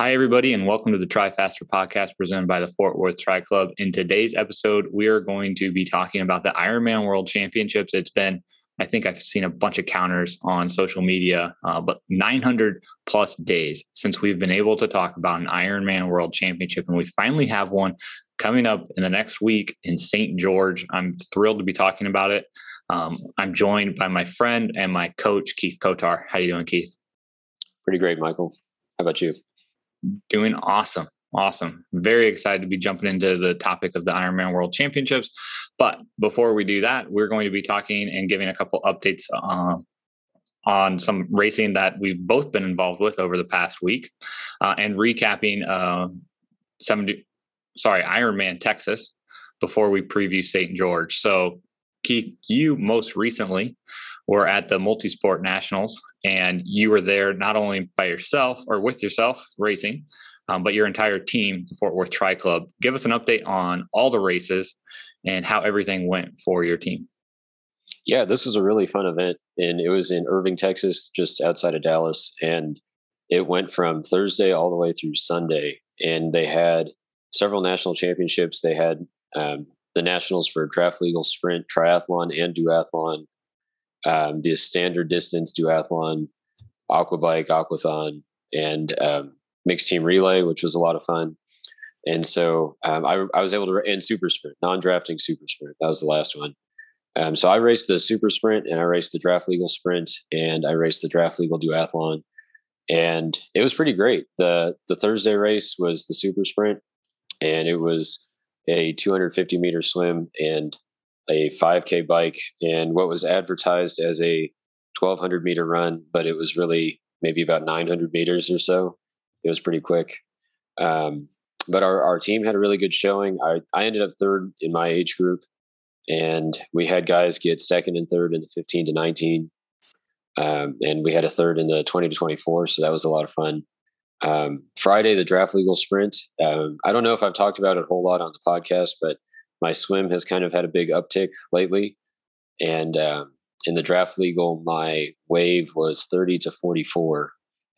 Hi, everybody, and welcome to the Tri Faster podcast presented by the Fort Worth Tri Club. In today's episode, we are going to be talking about the Ironman World Championships. It's been, I think I've seen a bunch of counters on social media, uh, but 900 plus days since we've been able to talk about an Ironman World Championship, and we finally have one coming up in the next week in St. George. I'm thrilled to be talking about it. Um, I'm joined by my friend and my coach, Keith Kotar. How you doing, Keith? Pretty great, Michael. How about you? Doing awesome. Awesome. Very excited to be jumping into the topic of the Ironman World Championships. But before we do that, we're going to be talking and giving a couple updates uh, on some racing that we've both been involved with over the past week uh, and recapping uh, 70, sorry, Ironman Texas before we preview St. George. So, Keith, you most recently were at the Multisport Nationals, and you were there not only by yourself or with yourself racing, um, but your entire team, the Fort Worth Tri Club. Give us an update on all the races and how everything went for your team. Yeah, this was a really fun event, and it was in Irving, Texas, just outside of Dallas, and it went from Thursday all the way through Sunday, and they had several national championships. They had um, the nationals for draft legal sprint, triathlon, and duathlon um, the standard distance duathlon, aquabike, aquathon, and um, mixed team relay, which was a lot of fun. And so um, I, I, was able to, and super sprint, non drafting super sprint. That was the last one. Um, so I raced the super sprint and I raced the draft legal sprint and I raced the draft legal duathlon. And it was pretty great. The, the Thursday race was the super sprint and it was a 250 meter swim and a 5K bike and what was advertised as a 1200 meter run, but it was really maybe about 900 meters or so. It was pretty quick. Um, but our, our team had a really good showing. I, I ended up third in my age group, and we had guys get second and third in the 15 to 19. Um, and we had a third in the 20 to 24. So that was a lot of fun. Um, Friday, the draft legal sprint. Um, I don't know if I've talked about it a whole lot on the podcast, but my swim has kind of had a big uptick lately. And um, in the draft legal, my wave was 30 to 44.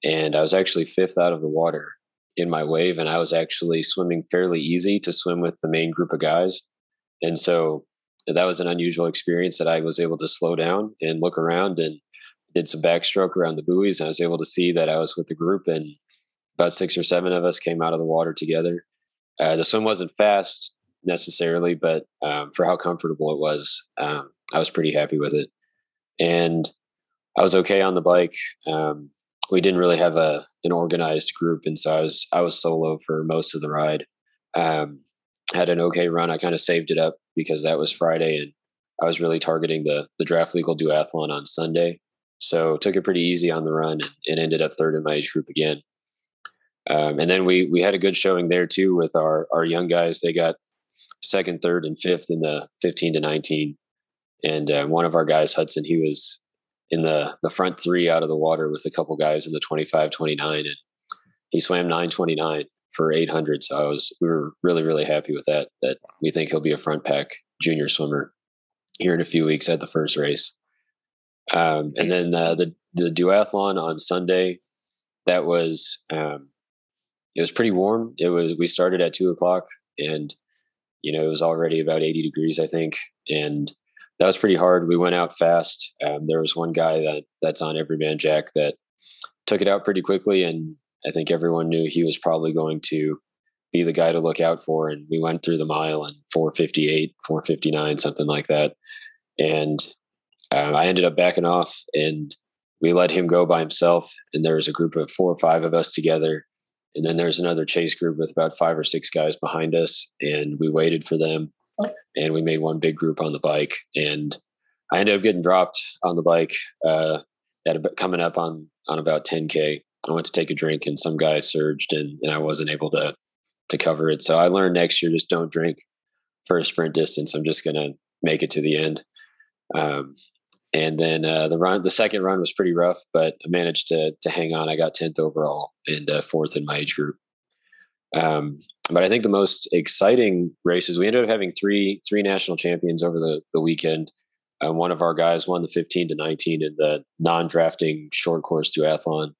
And I was actually fifth out of the water in my wave. And I was actually swimming fairly easy to swim with the main group of guys. And so that was an unusual experience that I was able to slow down and look around and did some backstroke around the buoys. And I was able to see that I was with the group and about six or seven of us came out of the water together. Uh, the swim wasn't fast necessarily, but um, for how comfortable it was, um, I was pretty happy with it. And I was okay on the bike. Um, we didn't really have a an organized group, and so I was I was solo for most of the ride. Um, had an okay run. I kind of saved it up because that was Friday, and I was really targeting the the draft legal duathlon on Sunday. So took it pretty easy on the run and, and ended up third in my age group again. Um, and then we we had a good showing there too with our our young guys. They got second, third, and fifth in the 15 to 19. And uh, one of our guys, Hudson, he was in the the front three out of the water with a couple guys in the 25, 29, and he swam 929 for 800. So I was we were really really happy with that. That we think he'll be a front pack junior swimmer here in a few weeks at the first race. Um, and then uh, the the duathlon on Sunday, that was um, it was pretty warm. It was we started at two o'clock and you know, it was already about 80 degrees, I think. And that was pretty hard. We went out fast. Um, there was one guy that that's on Everyman Jack that took it out pretty quickly. And I think everyone knew he was probably going to be the guy to look out for. And we went through the mile in 458, 459, something like that. And uh, I ended up backing off and we let him go by himself. And there was a group of four or five of us together and then there's another chase group with about five or six guys behind us, and we waited for them, and we made one big group on the bike. And I ended up getting dropped on the bike uh, at coming up on on about 10k. I went to take a drink, and some guy surged, and, and I wasn't able to to cover it. So I learned next year just don't drink for a sprint distance. I'm just gonna make it to the end. Um, and then uh, the run, the second run was pretty rough, but I managed to to hang on. I got tenth overall and uh, fourth in my age group. Um, but I think the most exciting races we ended up having three three national champions over the the weekend. Uh, one of our guys won the 15 to 19 in the non-drafting short course duathlon.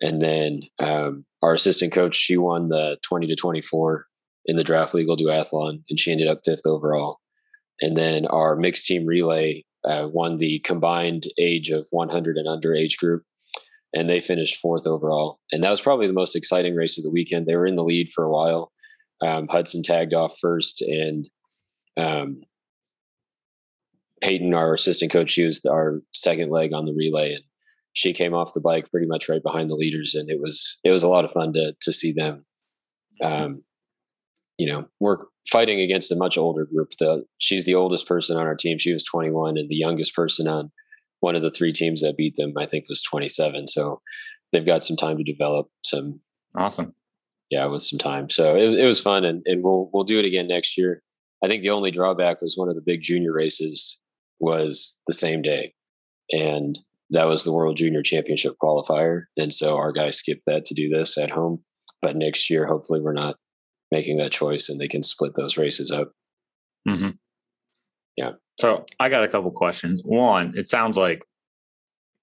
And then um, our assistant coach, she won the 20 to 24 in the draft legal duathlon, and she ended up fifth overall. And then our mixed team relay uh, won the combined age of 100 and under age group, and they finished fourth overall. And that was probably the most exciting race of the weekend. They were in the lead for a while. Um, Hudson tagged off first, and um, Peyton, our assistant coach, was our second leg on the relay, and she came off the bike pretty much right behind the leaders, and it was it was a lot of fun to to see them. Um, you know, work fighting against a much older group. The she's the oldest person on our team. She was 21, and the youngest person on one of the three teams that beat them, I think, was 27. So they've got some time to develop some. Awesome. Yeah, with some time. So it, it was fun, and, and we'll we'll do it again next year. I think the only drawback was one of the big junior races was the same day, and that was the World Junior Championship qualifier. And so our guys skipped that to do this at home. But next year, hopefully, we're not making that choice and they can split those races up. Mm-hmm. Yeah. So I got a couple questions. One, it sounds like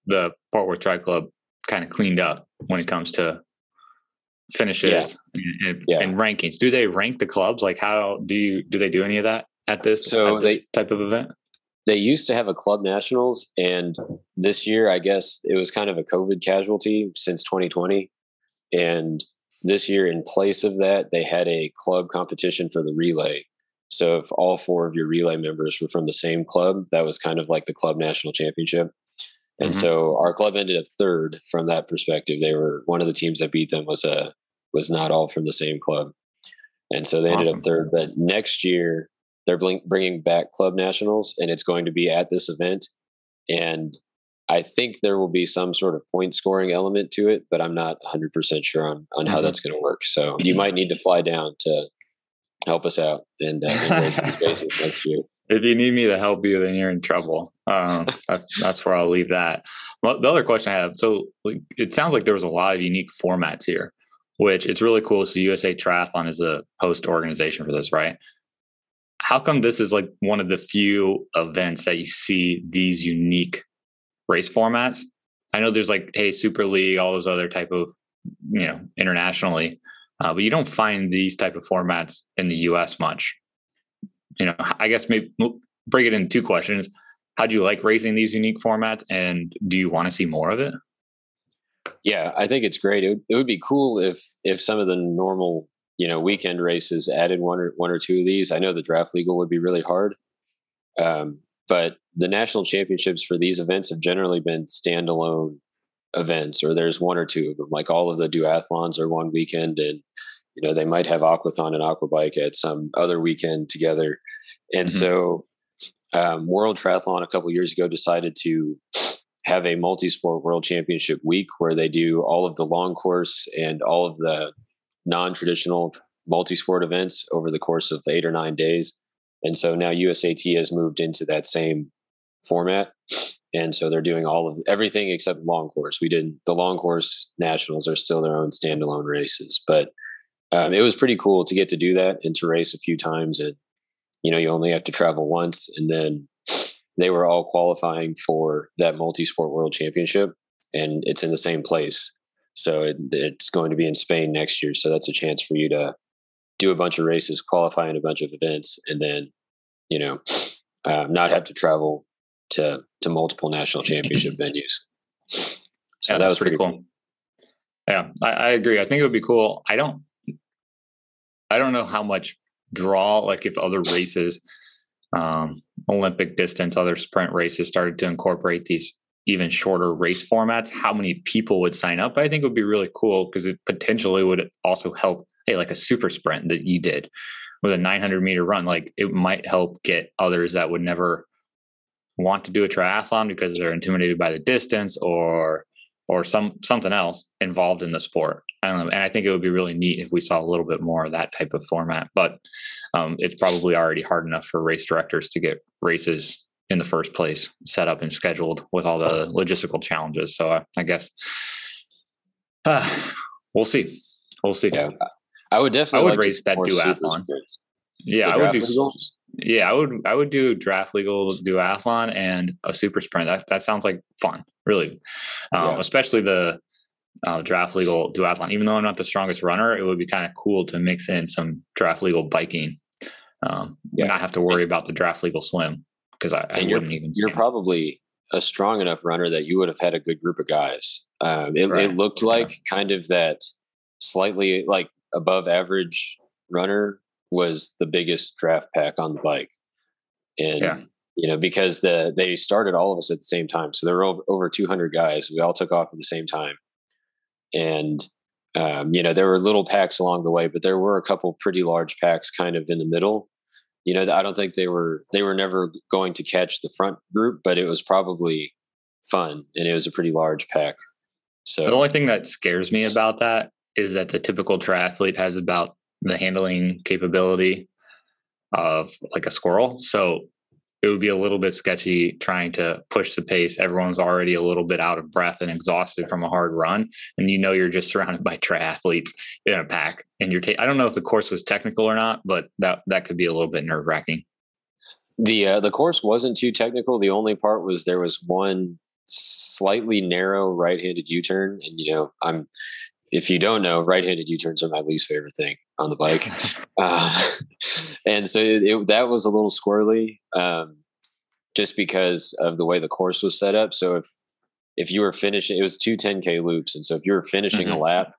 the Fort Worth Tri Club kind of cleaned up when it comes to finishes yeah. And, yeah. and, rankings. Do they rank the clubs? Like how do you do they do any of that at this, so at this they, type of event? They used to have a club nationals, and this year, I guess it was kind of a COVID casualty since 2020. And this year, in place of that, they had a club competition for the relay. So if all four of your relay members were from the same club, that was kind of like the club national championship. And mm-hmm. so our club ended up third from that perspective. They were one of the teams that beat them was a was not all from the same club, and so they ended up third. But next year they're bringing back club nationals, and it's going to be at this event. And I think there will be some sort of point scoring element to it, but I'm not 100% sure on, on how mm-hmm. that's going to work. So you might need to fly down to help us out and, uh, and bases next year. If you need me to help you, then you're in trouble. Um, that's that's where I'll leave that. Well, the other question I have, so like, it sounds like there was a lot of unique formats here, which it's really cool. So USA Triathlon is the host organization for this, right? How come this is like one of the few events that you see these unique race formats. I know there's like, hey, Super League, all those other type of, you know, internationally, uh, but you don't find these type of formats in the U.S. much. You know, I guess maybe break it into two questions. How do you like racing these unique formats, and do you want to see more of it? Yeah, I think it's great. It would, it would be cool if if some of the normal you know weekend races added one or one or two of these. I know the draft legal would be really hard, um, but the national championships for these events have generally been standalone events, or there's one or two of them. Like all of the duathlons are one weekend, and you know they might have aquathon and aquabike at some other weekend together. And mm-hmm. so, um, World Triathlon a couple years ago decided to have a multi-sport world championship week where they do all of the long course and all of the non-traditional multi-sport events over the course of eight or nine days and so now USAT has moved into that same format. And so they're doing all of everything except long course. We didn't, the long course nationals are still their own standalone races, but um, it was pretty cool to get to do that and to race a few times. And you know, you only have to travel once, and then they were all qualifying for that multi-sport world championship, and it's in the same place. So it, it's going to be in Spain next year. So that's a chance for you to do a bunch of races, qualify in a bunch of events, and then you know um, not have to travel to to multiple national championship venues. So yeah, that was pretty, pretty cool. cool. Yeah, I, I agree. I think it would be cool. I don't, I don't know how much draw like if other races, um, Olympic distance, other sprint races started to incorporate these even shorter race formats, how many people would sign up? I think it would be really cool because it potentially would also help hey, like a super sprint that you did with a 900 meter run, like it might help get others that would never want to do a triathlon because they're intimidated by the distance or or some something else involved in the sport. I and I think it would be really neat if we saw a little bit more of that type of format. But um, it's probably already hard enough for race directors to get races in the first place set up and scheduled with all the logistical challenges. So uh, I guess uh, we'll see. We'll see. Yeah. I would definitely. I would like race that duathlon. Yeah, I would do. Legal? Yeah, I would. I would do draft legal duathlon and a super sprint. That that sounds like fun. Really, um, yeah. especially the uh, draft legal duathlon. Even though I'm not the strongest runner, it would be kind of cool to mix in some draft legal biking um, yeah. and not have to worry about the draft legal swim because I, I wouldn't even. You're probably a strong enough runner that you would have had a good group of guys. Um, it, right. it, looked like yeah. kind of that slightly like above average runner was the biggest draft pack on the bike, and yeah. you know because the they started all of us at the same time, so there were over, over 200 guys. We all took off at the same time, and um, you know there were little packs along the way, but there were a couple pretty large packs kind of in the middle you know i don't think they were they were never going to catch the front group but it was probably fun and it was a pretty large pack so the only thing that scares me about that is that the typical triathlete has about the handling capability of like a squirrel so it would be a little bit sketchy trying to push the pace. Everyone's already a little bit out of breath and exhausted from a hard run, and you know you're just surrounded by triathletes in a pack. And you're ta- I don't know if the course was technical or not, but that that could be a little bit nerve wracking. The uh, the course wasn't too technical. The only part was there was one slightly narrow right-handed U-turn, and you know I'm if you don't know, right-handed U-turns are my least favorite thing on the bike, uh, and so it, it, that was a little squirrely, um, just because of the way the course was set up. So if if you were finishing, it was two 10k loops, and so if you were finishing mm-hmm. a lap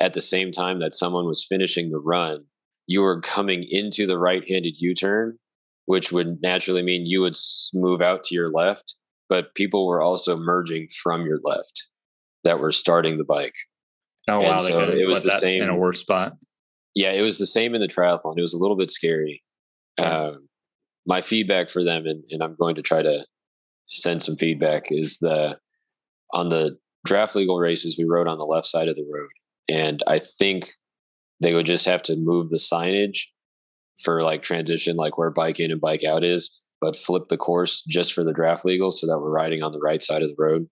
at the same time that someone was finishing the run, you were coming into the right-handed U-turn, which would naturally mean you would move out to your left, but people were also merging from your left that were starting the bike. Oh wow! So it was the same in a worse spot. Yeah, it was the same in the triathlon. It was a little bit scary. Yeah. Um, my feedback for them, and, and I'm going to try to send some feedback, is the on the draft legal races we rode on the left side of the road, and I think they would just have to move the signage for like transition, like where bike in and bike out is, but flip the course just for the draft legal so that we're riding on the right side of the road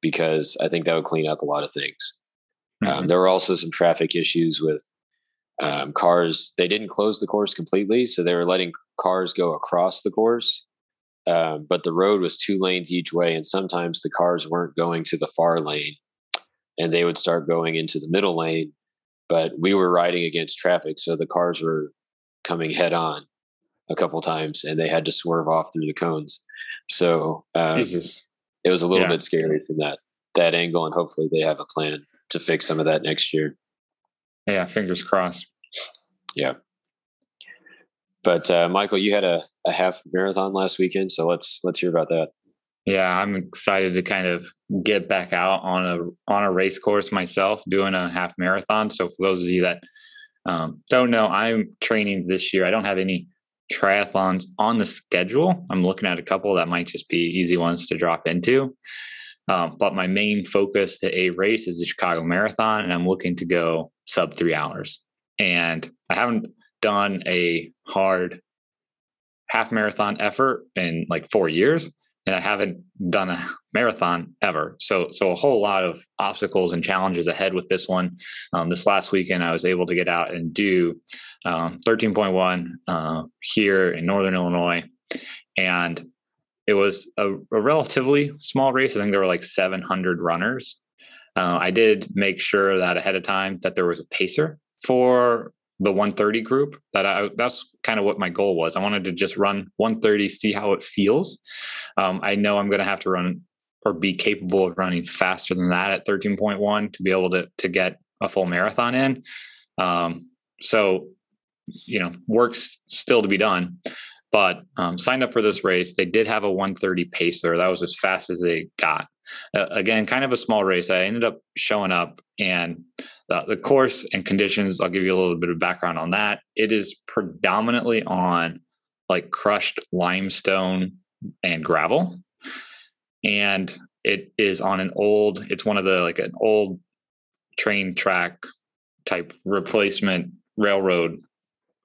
because I think that would clean up a lot of things. Um, there were also some traffic issues with um, cars. They didn't close the course completely, so they were letting cars go across the course. Um, but the road was two lanes each way, and sometimes the cars weren't going to the far lane, and they would start going into the middle lane. But we were riding against traffic, so the cars were coming head on a couple times, and they had to swerve off through the cones. So um, it was a little yeah. bit scary from that that angle, and hopefully they have a plan to fix some of that next year. Yeah, fingers crossed. Yeah. But uh, Michael, you had a, a half marathon last weekend, so let's let's hear about that. Yeah, I'm excited to kind of get back out on a on a race course myself, doing a half marathon. So for those of you that um, don't know, I'm training this year. I don't have any triathlons on the schedule. I'm looking at a couple that might just be easy ones to drop into. Um, but my main focus to a race is the Chicago Marathon, and I'm looking to go sub three hours. And I haven't done a hard half marathon effort in like four years, and I haven't done a marathon ever. So, so a whole lot of obstacles and challenges ahead with this one. Um, this last weekend, I was able to get out and do um, 13.1 uh, here in Northern Illinois, and it was a, a, relatively small race. I think there were like 700 runners. Uh, I did make sure that ahead of time that there was a pacer for the 130 group. That I, that's kind of what my goal was. I wanted to just run 130, see how it feels. Um, I know I'm going to have to run or be capable of running faster than that at 13.1 to be able to to get a full marathon in. Um, so, you know, work's still to be done but um, signed up for this race. They did have a 130 pacer. That was as fast as they got. Uh, again, kind of a small race. I ended up showing up, and the, the course and conditions. I'll give you a little bit of background on that. It is predominantly on like crushed limestone and gravel, and it is on an old. It's one of the like an old train track type replacement railroad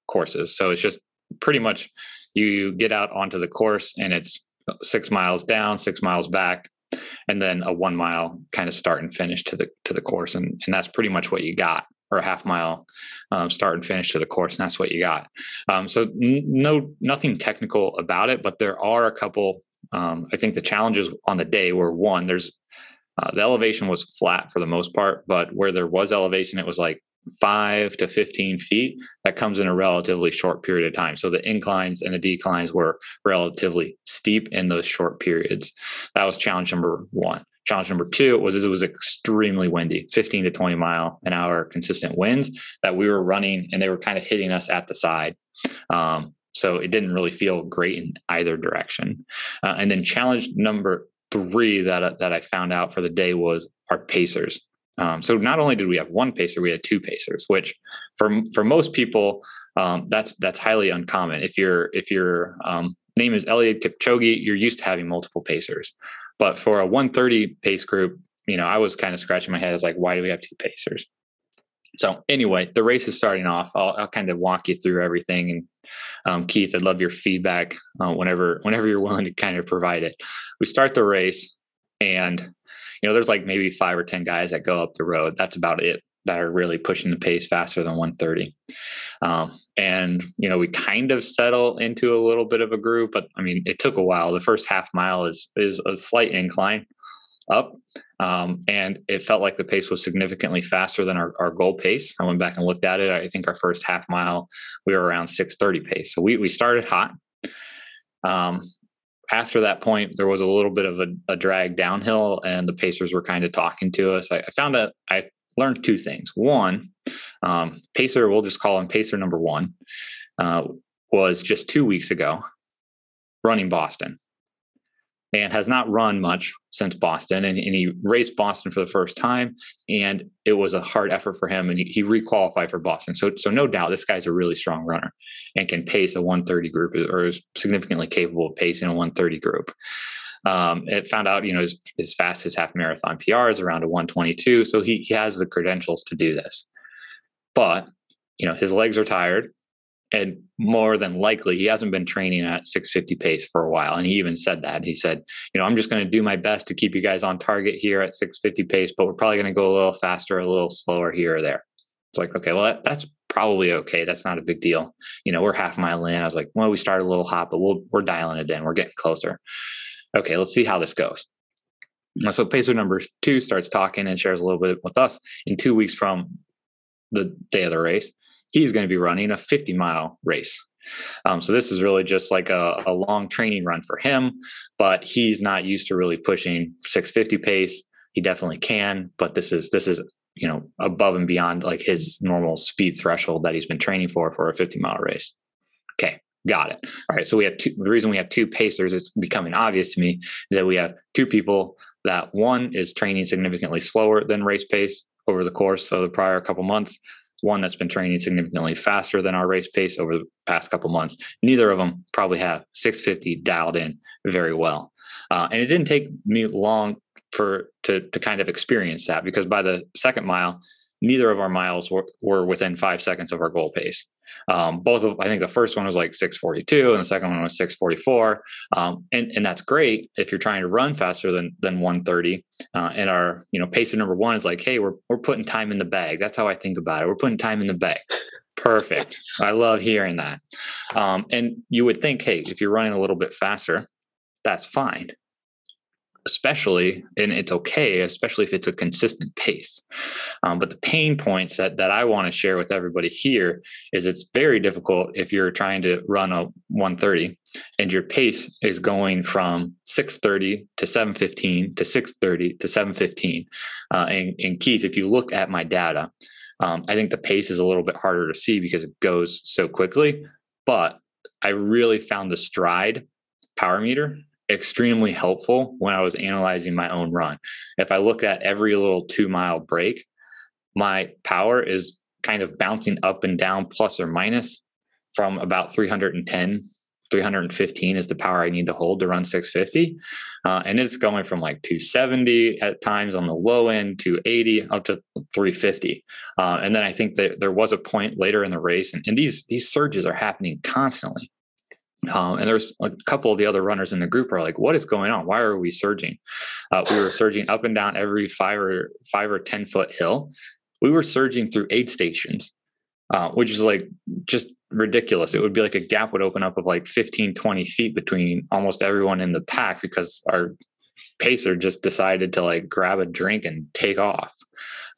courses. So it's just pretty much you get out onto the course and it's six miles down, six miles back, and then a one mile kind of start and finish to the to the course, and and that's pretty much what you got, or a half mile um, start and finish to the course, and that's what you got. Um, so n- no nothing technical about it, but there are a couple. Um, I think the challenges on the day were one, there's uh, the elevation was flat for the most part, but where there was elevation, it was like five to 15 feet. That comes in a relatively short period of time. So the inclines and the declines were relatively steep in those short periods. That was challenge number one. Challenge number two was it was extremely windy, 15 to 20 mile an hour consistent winds that we were running, and they were kind of hitting us at the side. Um, so it didn't really feel great in either direction. Uh, and then challenge number three that that I found out for the day was our pacers. Um, so not only did we have one pacer, we had two pacers, which for for most people um, that's that's highly uncommon. If your if your um, name is Eliud Kipchoge, you're used to having multiple pacers. But for a 130 pace group, you know, I was kind of scratching my head. I was like, why do we have two pacers? So anyway, the race is starting off. I'll, I'll kind of walk you through everything. And um, Keith, I'd love your feedback uh, whenever whenever you're willing to kind of provide it. We start the race, and you know, there's like maybe five or ten guys that go up the road. That's about it that are really pushing the pace faster than 130. Um, and you know, we kind of settle into a little bit of a group, but I mean, it took a while. The first half mile is is a slight incline up, um, and it felt like the pace was significantly faster than our, our goal pace. I went back and looked at it. I think our first half mile we were around 6:30 pace, so we we started hot. Um, after that point, there was a little bit of a, a, drag downhill, and the Pacers were kind of talking to us. I, I found that I learned two things. One, um, Pacer, we'll just call him Pacer number one, uh, was just two weeks ago running Boston and has not run much since Boston. And, and, he raced Boston for the first time, and it was a hard effort for him. And he, he requalified for Boston. So, so no doubt, this guy's a really strong runner and can pace a 130 group, or is significantly capable of pacing a 130 group. Um, it found out, you know, his, his fastest half marathon PR is around a 122. So he, he has the credentials to do this. But, you know, his legs are tired. And more than likely, he hasn't been training at 650 pace for a while. And he even said that. He said, you know, I'm just going to do my best to keep you guys on target here at 650 pace, but we're probably going to go a little faster, a little slower here or there. It's like, okay, well, that, that's probably okay. That's not a big deal. You know, we're half mile in. I was like, well, we started a little hot, but we'll, we're dialing it in. We're getting closer okay, let's see how this goes. So pacer number two starts talking and shares a little bit with us. In two weeks from the day of the race, he's going to be running a 50 mile race. Um, so this is really just like a, a long training run for him, but he's not used to really pushing 650 pace. He definitely can, but this is this is you know above and beyond like his normal speed threshold that he's been training for for a 50 mile race. Okay, Got it. All right. So we have two, the reason we have two pacers, it's becoming obvious to me, is that we have two people that one is training significantly slower than race pace over the course of the prior couple months, one that's been training significantly faster than our race pace over the past couple months. Neither of them probably have 650 dialed in very well. Uh, and it didn't take me long for to to kind of experience that because by the second mile, neither of our miles were, were within five seconds of our goal pace. Um, both of, I think the first one was like 642 and the second one was 644. Um, and, and that's great if you're trying to run faster than, than 130. Uh, and our, you know, pacer number one is like, Hey, we're, we're putting time in the bag. That's how I think about it. We're putting time in the bag. Perfect. I love hearing that. Um, and you would think, Hey, if you're running a little bit faster, that's fine especially, and it's okay, especially if it's a consistent pace. Um, but the pain points that, that I want to share with everybody here is it's very difficult if you're trying to run a 130 and your pace is going from 630 to 715 to 630 to 715. Uh, and, and Keith, if you look at my data, um, I think the pace is a little bit harder to see because it goes so quickly. But I really found the Stryd power meter extremely helpful when I was analyzing my own run. If I look at every little two mile break, my power is kind of bouncing up and down plus or minus from about 310 315 is the power I need to hold to run 650. Uh, and it's going from like 270 at times on the low end to 80 up to 350. Uh, and then I think that there was a point later in the race, and, and these these surges are happening constantly. Um, and there's a couple of the other runners in the group are like, "What is going on? Why are we surging?" Uh, we were surging up and down every five or five or ten foot hill. We were surging through aid stations, uh, which is like just ridiculous. It would be like a gap would open up of like 15, 20 feet between almost everyone in the pack because our pacer just decided to like grab a drink and take off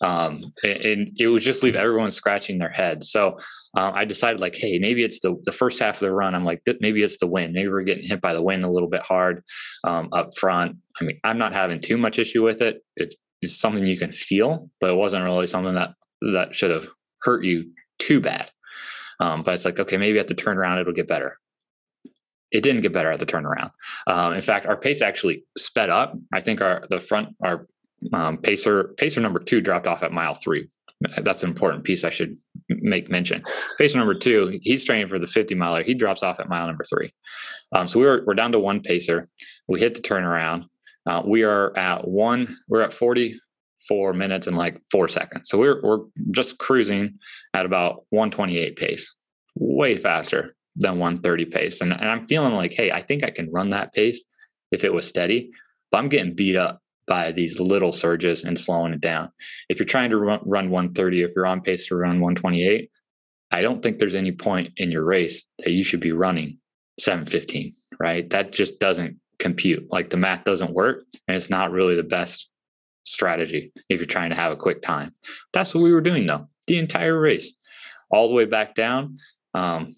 um, and, and, it would just leave everyone scratching their head so uh, i decided like hey maybe it's the, the first half of the run i'm like maybe it's the wind maybe we're getting hit by the wind a little bit hard um, up front i mean i'm not having too much issue with it it, it's something you can feel but it wasn't really something that that should have hurt you too bad um, but it's like okay maybe at the turnaround it'll get better it didn't get better at the turnaround. Um, in fact, our pace actually sped up. I think our the front our um, pacer pacer number two dropped off at mile three. That's an important piece I should make mention. Pacer number two, he's training for the 50 miler. He drops off at mile number three. Um, so we were we're down to one pacer. We hit the turnaround. Uh, we are at one. We're at 44 minutes and like four seconds. So we're we're just cruising at about 128 pace, way faster than 130 pace. And, and I'm feeling like, hey, I think I can run that pace if it was steady, but I'm getting beat up by these little surges and slowing it down. If you're trying to run, run 130, if you're on pace to run 128, I don't think there's any point in your race that you should be running 715, right? That just doesn't compute. Like the math doesn't work and it's not really the best strategy if you're trying to have a quick time. That's what we were doing though, the entire race, all the way back down. Um,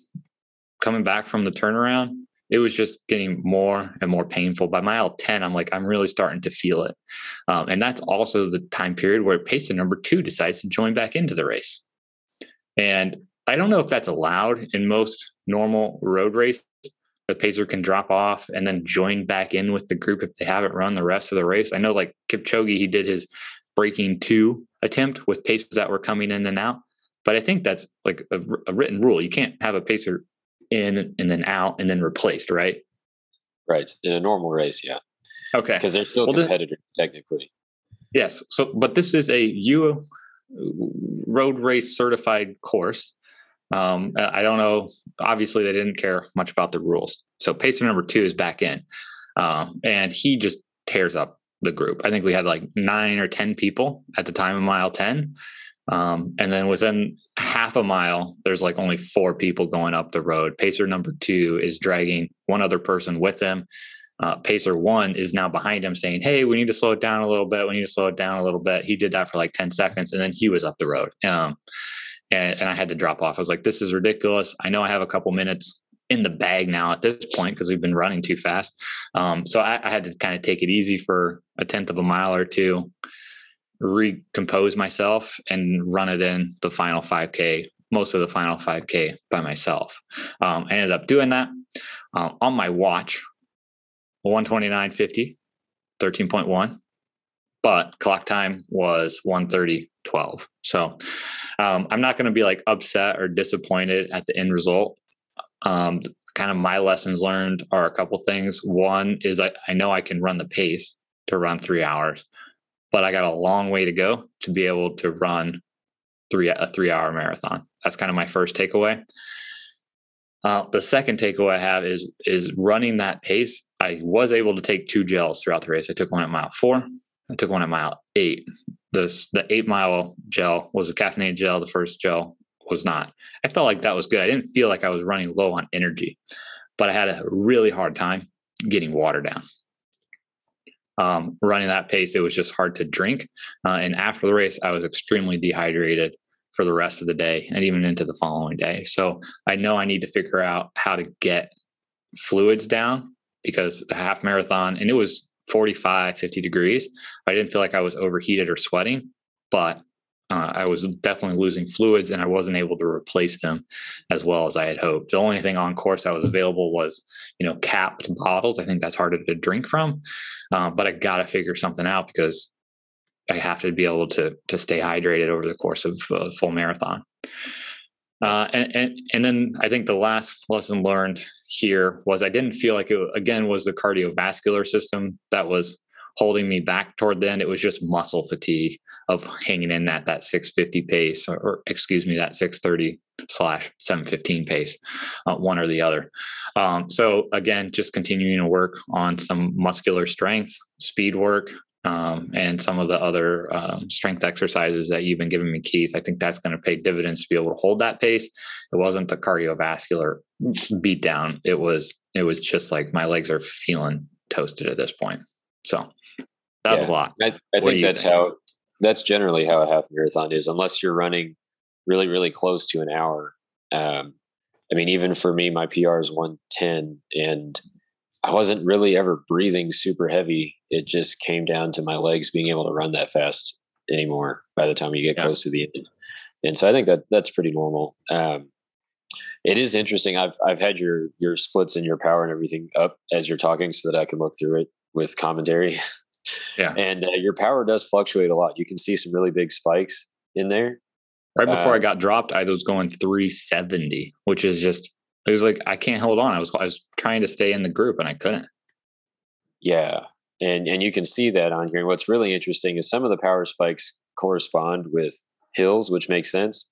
coming back from the turnaround, it was just getting more and more painful. By mile 10, I'm like, I'm really starting to feel it. Um, and that's also the time period where pacer number two decides to join back into the race. And I don't know if that's allowed in most normal road races. The pacer can drop off and then join back in with the group if they haven't run the rest of the race. I know, like Kipchoge, he did his breaking two attempt with pacers that were coming in and out. But I think that's like a, a written rule. You can't have a pacer in and then out and then replaced, right? Right. In a normal race, yeah. Okay. Because they're still well, competitors technically. Yes. So, but this is a U road race certified course. Um, I don't know. Obviously, they didn't care much about the rules. So pacer number two is back in, um, and he just tears up the group. I think we had like nine or ten people at the time of mile ten, um, and then within half a mile, there's like only four people going up the road. Pacer number two is dragging one other person with them. Uh, Pacer one is now behind him saying, Hey, we need to slow it down a little bit. We need to slow it down a little bit. He did that for like 10 seconds and then he was up the road. Um, and, and I had to drop off. I was like, This is ridiculous. I know I have a couple minutes in the bag now at this point because we've been running too fast. Um, so I, I had to kind of take it easy for a tenth of a mile or two recompose myself and run it in the final 5K, most of the final 5K by myself. Um, I ended up doing that uh, on my watch, 129.50, 13.1, but clock time was 130.12. So um, I'm not going to be like upset or disappointed at the end result. Um, kind of my lessons learned are a couple things. One is I, I know I can run the pace to run three hours but I got a long way to go to be able to run three a three hour marathon. That's kind of my first takeaway. Uh, the second takeaway I have is is running that pace. I was able to take two gels throughout the race. I took one at mile four. I took one at mile eight. This the eight mile gel was a caffeinated gel. The first gel was not. I felt like that was good. I didn't feel like I was running low on energy, but I had a really hard time getting water down um, running that pace, it was just hard to drink. Uh, and after the race, I was extremely dehydrated for the rest of the day and even into the following day. So I know I need to figure out how to get fluids down because a half marathon, and it was 45, 50 degrees. I didn't feel like I was overheated or sweating, but uh, I was definitely losing fluids and I wasn't able to replace them as well as I had hoped. The only thing on course that was available was, you know, capped bottles. I think that's harder to drink from, uh, but I got to figure something out because I have to be able to to stay hydrated over the course of a full marathon. Uh, and, and and then I think the last lesson learned here was I didn't feel like it again was the cardiovascular system that was holding me back toward the end. It was just muscle fatigue of hanging in that that 650 pace, or, or excuse me, that 630 slash 715 pace, uh, one or the other. Um, so again, just continuing to work on some muscular strength, speed work, um, and some of the other um, strength exercises that you've been giving me, Keith. I think that's going to pay dividends to be able to hold that pace. It wasn't the cardiovascular beat down. It was it was just like my legs are feeling toasted at this point. So That's yeah. a lot. I, I think that's think? how that's generally how a half marathon is, unless you're running really, really close to an hour. Um, I mean, even for me, my PR is 110, and I wasn't really ever breathing super heavy. It just came down to my legs being able to run that fast anymore by the time you get yeah. close to the end. And so I think that that's pretty normal. Um, it is interesting. I've I've had your your splits and your power and everything up as you're talking, so that I can look through it with commentary. Yeah, and uh, your power does fluctuate a lot. You can see some really big spikes in there. Right before uh, I got dropped, I was going 370, which is just it was like I can't hold on. I was I was trying to stay in the group and I couldn't. Yeah, and and you can see that on here. And what's really interesting is some of the power spikes correspond with hills, which makes sense.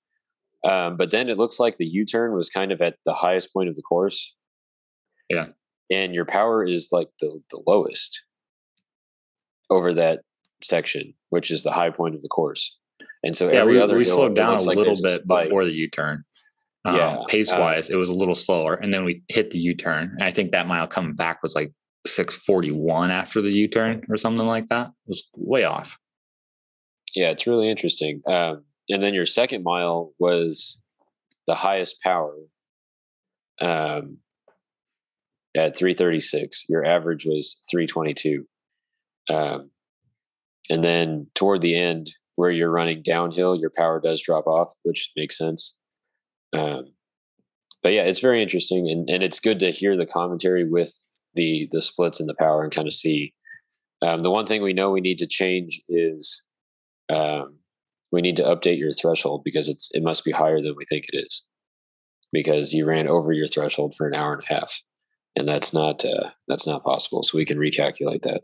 Um, but then it looks like the U turn was kind of at the highest point of the course. Yeah. And your power is like the, the lowest over that section, which is the high point of the course. And so yeah, every we, other we slowed down a like little bit before the U turn. Um, yeah, pace wise, uh, it was a little slower, and then we hit the U turn. And I think that mile coming back was like six forty one after the U turn or something like that. It was way off. Yeah, it's really interesting. Um, and then your second mile was the highest power um, at 336 your average was 322 um, and then toward the end where you're running downhill your power does drop off which makes sense. Um, but yeah it's very interesting and, and it's good to hear the commentary with the the splits and the power and kind of see. Um, the one thing we know we need to change is um, we need to update your threshold because it's it must be higher than we think it is. Because you ran over your threshold for an hour and a half and that's not uh, that's not possible so we can recalculate that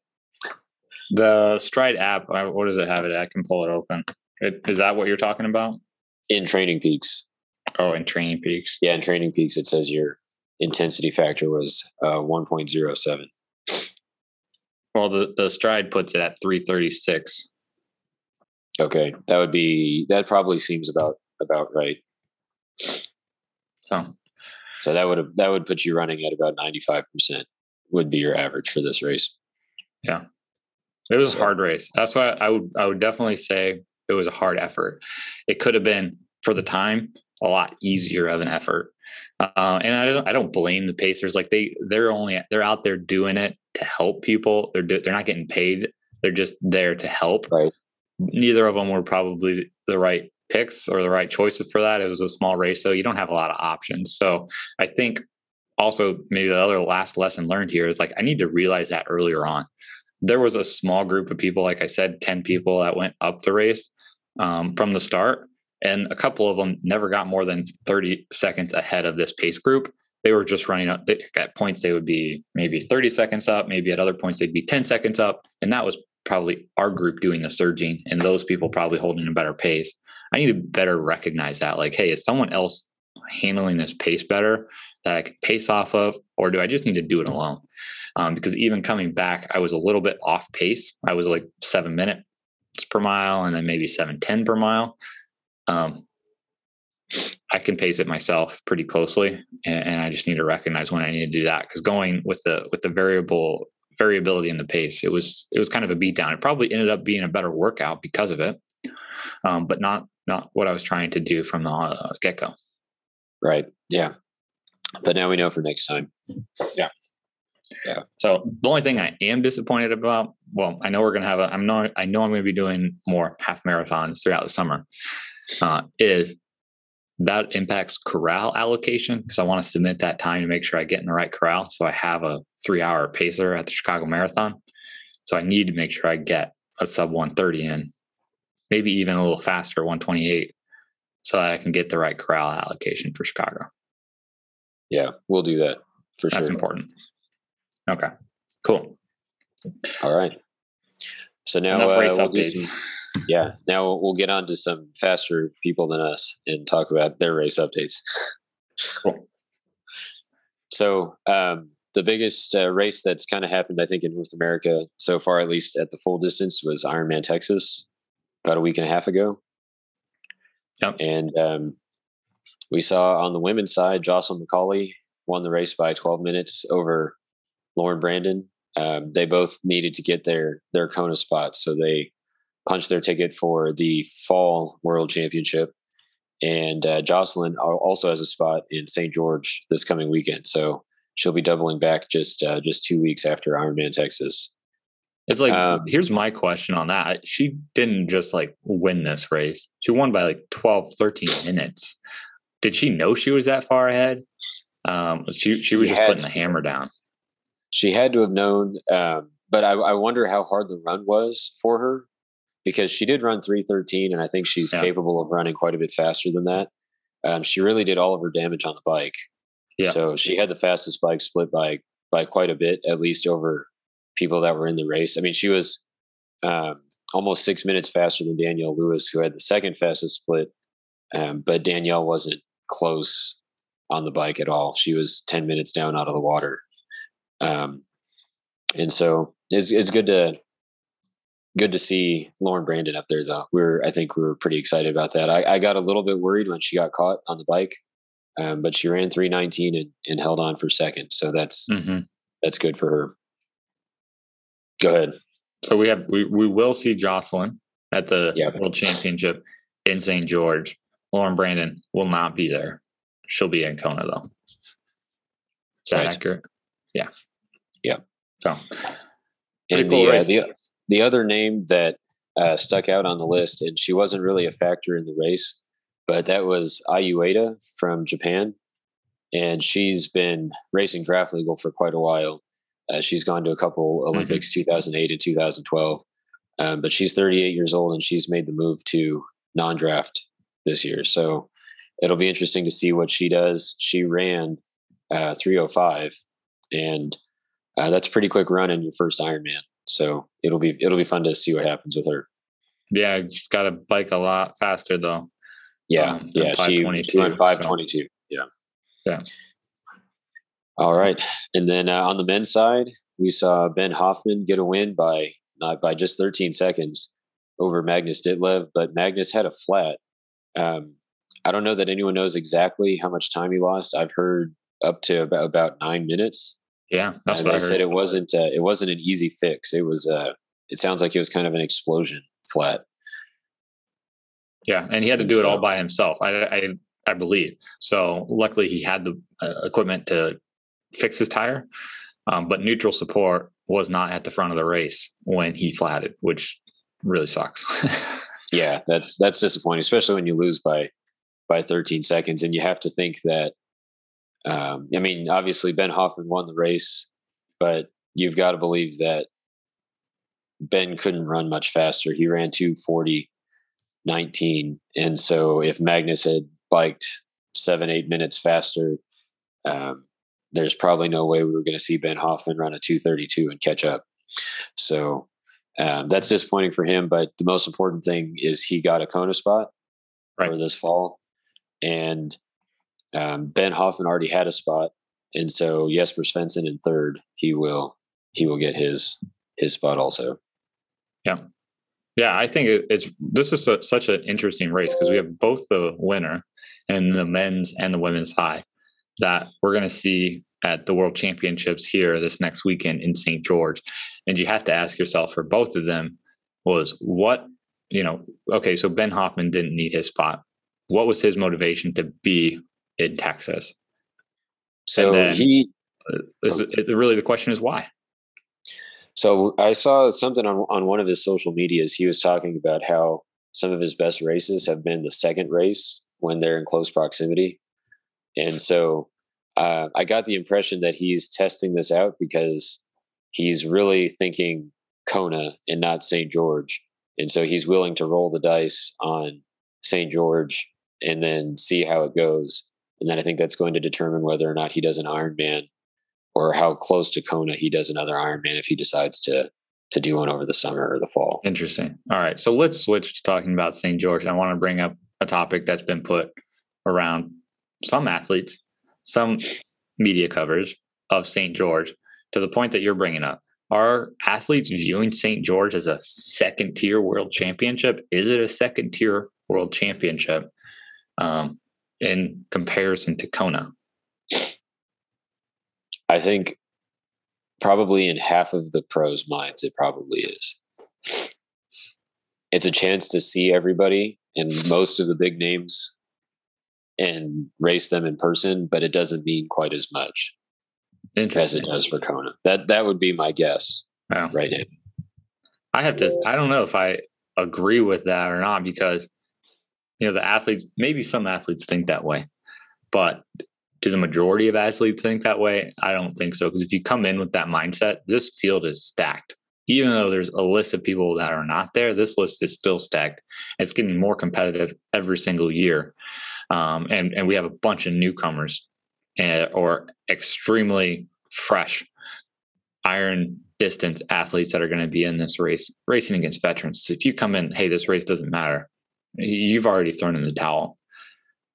the Stryd app what does it have? It i can pull it open. It, is that what you're talking about? In TrainingPeaks. Oh in TrainingPeaks? Yeah in TrainingPeaks it says your intensity factor was uh, 1.07 well the, the Stryd puts it at 336 Okay, that would be that probably seems about about right. So, so that would have that would put you running at about ninety five percent would be your average for this race. Yeah, it was a hard race. That's why I would I would definitely say it was a hard effort. It could have been for the time a lot easier of an effort. Uh, and I don't I don't blame the Pacers. Like they they're only they're out there doing it to help people. They're do, they're not getting paid. They're just there to help. Right neither of them were probably the right picks or the right choices for that. It was a small race, so you don't have a lot of options. So I think also maybe the other last lesson learned here is like I need to realize that earlier on. There was a small group of people, like I said, 10 people that went up the race um, from the start. And a couple of them never got more than 30 seconds ahead of this pace group. They were just running up at points, they would be maybe 30 seconds up, maybe at other points, they'd be 10 seconds up. And that was probably our group doing the surging and those people probably holding a better pace. I need to better recognize that. Like, hey, is someone else handling this pace better that I can pace off of, or do I just need to do it alone? Um, because even coming back, I was a little bit off pace. I was like seven minutes per mile and then maybe seven ten per mile. Um, I can pace it myself pretty closely, and, and, I just need to recognize when I need to do that. Because going with the with the variable variability in the pace. It was it was kind of a beatdown. It probably ended up being a better workout because of it, um, but not not what I was trying to do from the uh, get go. Right. Yeah. But now we know for next time. Yeah. Yeah. So the only thing I am disappointed about, well, I know we're gonna have a. I'm not. I know I'm going to be doing more half marathons throughout the summer. Uh, is that impacts corral allocation because I want to submit that time to make sure I get in the right corral. So I have a three hour pacer at the Chicago Marathon. So I need to make sure I get a sub 130 in, maybe even a little faster, 128, so that I can get the right corral allocation for Chicago. Yeah, we'll do that for sure. That's important. Okay, cool. All right. So now uh, we'll do some, yeah. Now we'll get on to some faster people than us and talk about their race updates. cool. So, um, the biggest uh, race that's kind of happened, I think, in North America so far, at least at the full distance, was Ironman Texas about a week and a half ago. Yep. And um, we saw on the women's side, Jocelyn McCauley won the race by 12 minutes over Lauren Brandon. Um, they both needed to get their their Kona spots, so they punched their ticket for the Fall World Championship. And uh, Jocelyn also has a spot in St. George this coming weekend, so she'll be doubling back just uh, just two weeks after Ironman Texas. It's like um, here's my question on that. She didn't just like win this race. She won by like 12, 13 minutes. Did she know she was that far ahead? Um, she she was just putting to. the hammer down. She had to have known, um, but I, I, wonder how hard the run was for her because she did run three thirteen, and I think she's yeah. capable of running quite a bit faster than that. Um, she really did all of her damage on the bike. Yeah. So she had the fastest bike split by by quite a bit, at least over people that were in the race. I mean, she was um, almost six minutes faster than Danielle Lewis, who had the second fastest split. Um, but Danielle wasn't close on the bike at all. She was 10 minutes down out of the water. Um, and so it's, it's good to, good to see Lauren Brandon up there though. We're, I think we are pretty excited about that. I, I, got a little bit worried when she got caught on the bike. Um, but she ran 319 and, and held on for second. So that's, mm-hmm. that's good for her. Go ahead. So we have, we, we will see Jocelyn at the World Championship in St. George. Lauren Brandon will not be there. She'll be in Kona though. Is that right. accurate? Yeah. Yeah. So, and cool the, uh, the the other name that uh, stuck out on the list, and she wasn't really a factor in the race, but that was Ai Ueda from Japan, and she's been racing draft legal for quite a while. Uh, she's gone to a couple mm-hmm. Olympics, mm-hmm. 2008 and 2012, um, but she's 38 years old and she's made the move to non-draft this year. So it'll be interesting to see what she does. She ran uh, 305, and uh, that's a pretty quick run in your first Ironman. So it'll be it'll be fun to see what happens with her. Yeah, just got to bike a lot faster though. Yeah, um, yeah, she, she went 522. So. Yeah, yeah. All right, and then uh, on the men's side, we saw Ben Hoffman get a win by not by just 13 seconds over Magnus Ditlev, but Magnus had a flat. Um, I don't know that anyone knows exactly how much time he lost. I've heard up to about, about nine minutes. Yeah, that's and what I, I said. It wasn't uh, it wasn't an easy fix. It was uh, it sounds like it was kind of an explosion flat. Yeah, and he had to do so, it all by himself. I, I I believe. So luckily, he had the uh, equipment to fix his tire, um, but neutral support was not at the front of the race when he flatted, which really sucks. yeah, that's that's disappointing, especially when you lose by by 13 seconds. And you have to think that, um, I mean, obviously Ben Hoffman won the race, but you've got to believe that Ben couldn't run much faster. He ran 240 19. And so if Magnus had biked seven, eight minutes faster, um, there's probably no way we were going to see Ben Hoffman run a 232 and catch up. So um, that's disappointing for him. But the most important thing is he got a Kona spot right. for this fall and um, Ben Hoffman already had a spot, and so Jesper Svensson in third, he will he will get his his spot also. Yeah, yeah, I think it's this is a, such an interesting race because we have both the winner and the men's and the women's high that we're going to see at the World Championships here this next weekend in St. George, and you have to ask yourself for both of them was what you know. Okay, so Ben Hoffman didn't need his spot what was his motivation to be in Texas? So then, he is really the question is why. So I saw something on on one of his social medias. He was talking about how some of his best races have been the second race when they're in close proximity, and so uh, I got the impression that he's testing this out because he's really thinking Kona and not St. George, and so he's willing to roll the dice on St. George and then see how it goes. And then I think that's going to determine whether or not he does an Ironman or how close to Kona he does another Ironman if he decides to to do one over the summer or the fall. Interesting. All right. So let's switch to talking about St. George. I want to bring up a topic that's been put around some athletes, some media covers of St. George to the point that you're bringing up. Are athletes viewing St. George as a second tier world championship? Is it a second tier world championship? um, in comparison to Kona? I think probably in half of the pros' minds, it probably is. It's a chance to see everybody and most of the big names and race them in person, but it doesn't mean quite as much as it does for Kona. That that would be my guess wow. right now. I have to. I don't know if I agree with that or not because you know the athletes. Maybe some athletes think that way, but do the majority of athletes think that way? I don't think so. Because if you come in with that mindset, this field is stacked. Even though there's a list of people that are not there, this list is still stacked. It's getting more competitive every single year, um, and and we have a bunch of newcomers uh, or extremely fresh iron distance athletes that are going to be in this race racing against veterans. So if you come in, hey, this race doesn't matter, you've already thrown in the towel.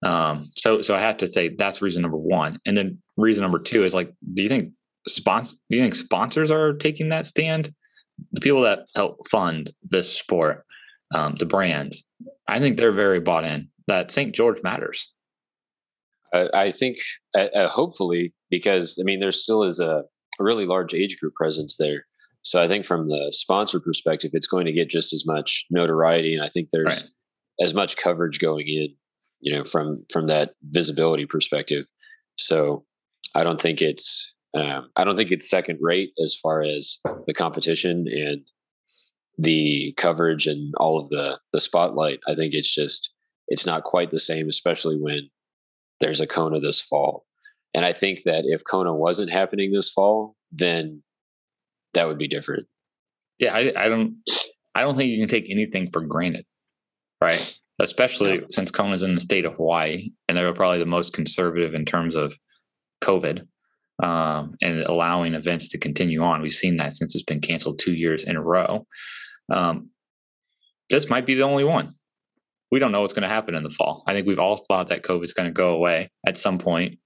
Um, so so I have to say that's reason number one. And then reason number two is like, do you think sponsor do you think sponsors are taking that stand? The people that help fund this sport, um, the brands, I think they're very bought in that St. George matters. I, I think uh, uh, hopefully because I mean there still is a, a really large age group presence there. So I think from the sponsor perspective, it's going to get just as much notoriety, and I think there's right. As much coverage going in, you know, from from that visibility perspective. So I don't think it's um, I don't think it's second rate as far as the competition and the coverage and all of the the spotlight. I think it's just it's not quite the same, especially when there's a Kona this fall. And I think that if Kona wasn't happening this fall, then that would be different. Yeah, I, I don't I don't think you can take anything for granted. Right. Especially yeah. since Kona's in the state of Hawaii and they're probably the most conservative in terms of COVID um, and allowing events to continue on. We've seen that since it's been canceled two years in a row. Um, this might be the only one we don't know what's going to happen in the fall. I think we've all thought that COVID is going to go away at some point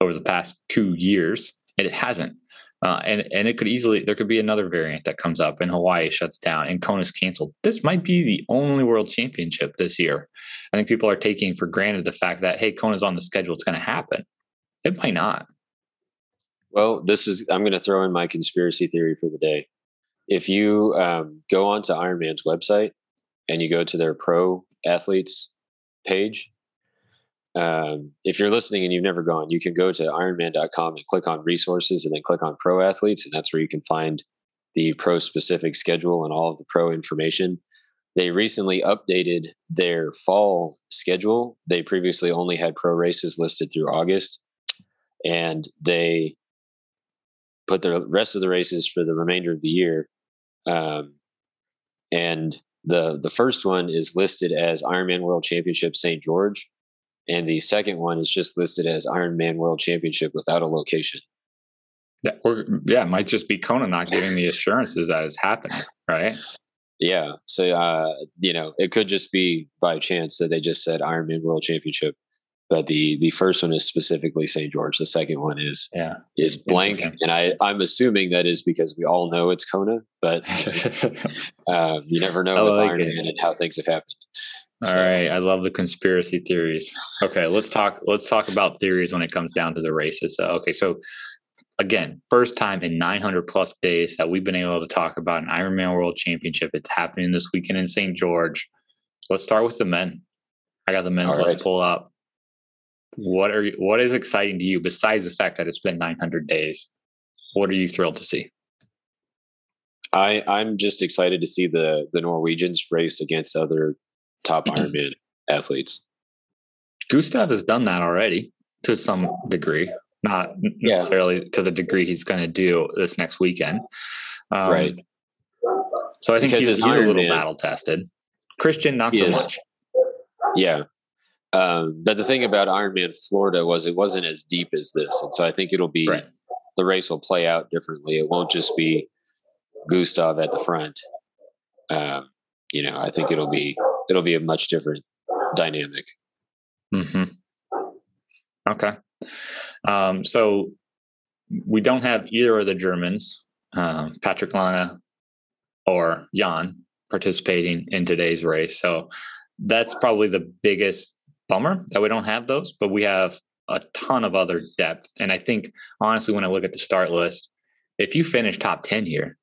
over the past two years, and it hasn't. Uh, and and it could easily there could be another variant that comes up and Hawaii shuts down and Kona's canceled. This might be the only world championship this year. I think people are taking for granted the fact that hey, Kona's on the schedule, it's going to happen. It might not. Well, this is I'm going to throw in my conspiracy theory for the day. If you um, go onto Ironman's website and you go to their pro athletes page. Um, if you're listening and you've never gone, you can go to ironman.com and click on resources and then click on pro athletes. And that's where you can find the pro specific schedule and all of the pro information. They recently updated their fall schedule. They previously only had pro races listed through August, and they put the rest of the races for the remainder of the year. Um, and the the first one is listed as Ironman World Championship St. George, and the second one is just listed as Ironman World Championship without a location. Yeah, or yeah, it might just be Kona not giving the assurances that it's happening, right? Yeah, so uh, you know, it could just be by chance that they just said Ironman World Championship but the the first one is specifically St. George. The second one is yeah is blank, and I I'm assuming that is because we all know it's Kona, but uh, you never know with like Ironman and how things have happened. All so. right, I love the conspiracy theories. Okay, let's talk. Let's talk about theories when it comes down to the races. So, okay, so again, first time in 900 plus days that we've been able to talk about an Ironman World Championship. It's happening this weekend in St. George. Let's start with the men. I got the men's right. let's pull up what are you, what is exciting to you besides the fact that it's been 900 days? What are you thrilled to see? I I'm just excited to see the the Norwegians race against other top Ironman athletes. Gustav has done that already to some degree, not necessarily yeah. to the degree he's going to do this next weekend. Um, right. So I think because he's, he's a little battle tested. Christian, not so is. much. Yeah, um, but the thing about Ironman Florida was it wasn't as deep as this, and so I think it'll be right. the race will play out differently. It won't just be Gustav at the front. Um, you know, I think it'll be it'll be a much different dynamic. Hmm. Okay. Um, so we don't have either of the Germans, um, Patrick Lange or Jan, participating in today's race. So that's probably the biggest bummer that we don't have those, but we have a ton of other depth. And I think honestly, when I look at the start list, if you finish top 10 here,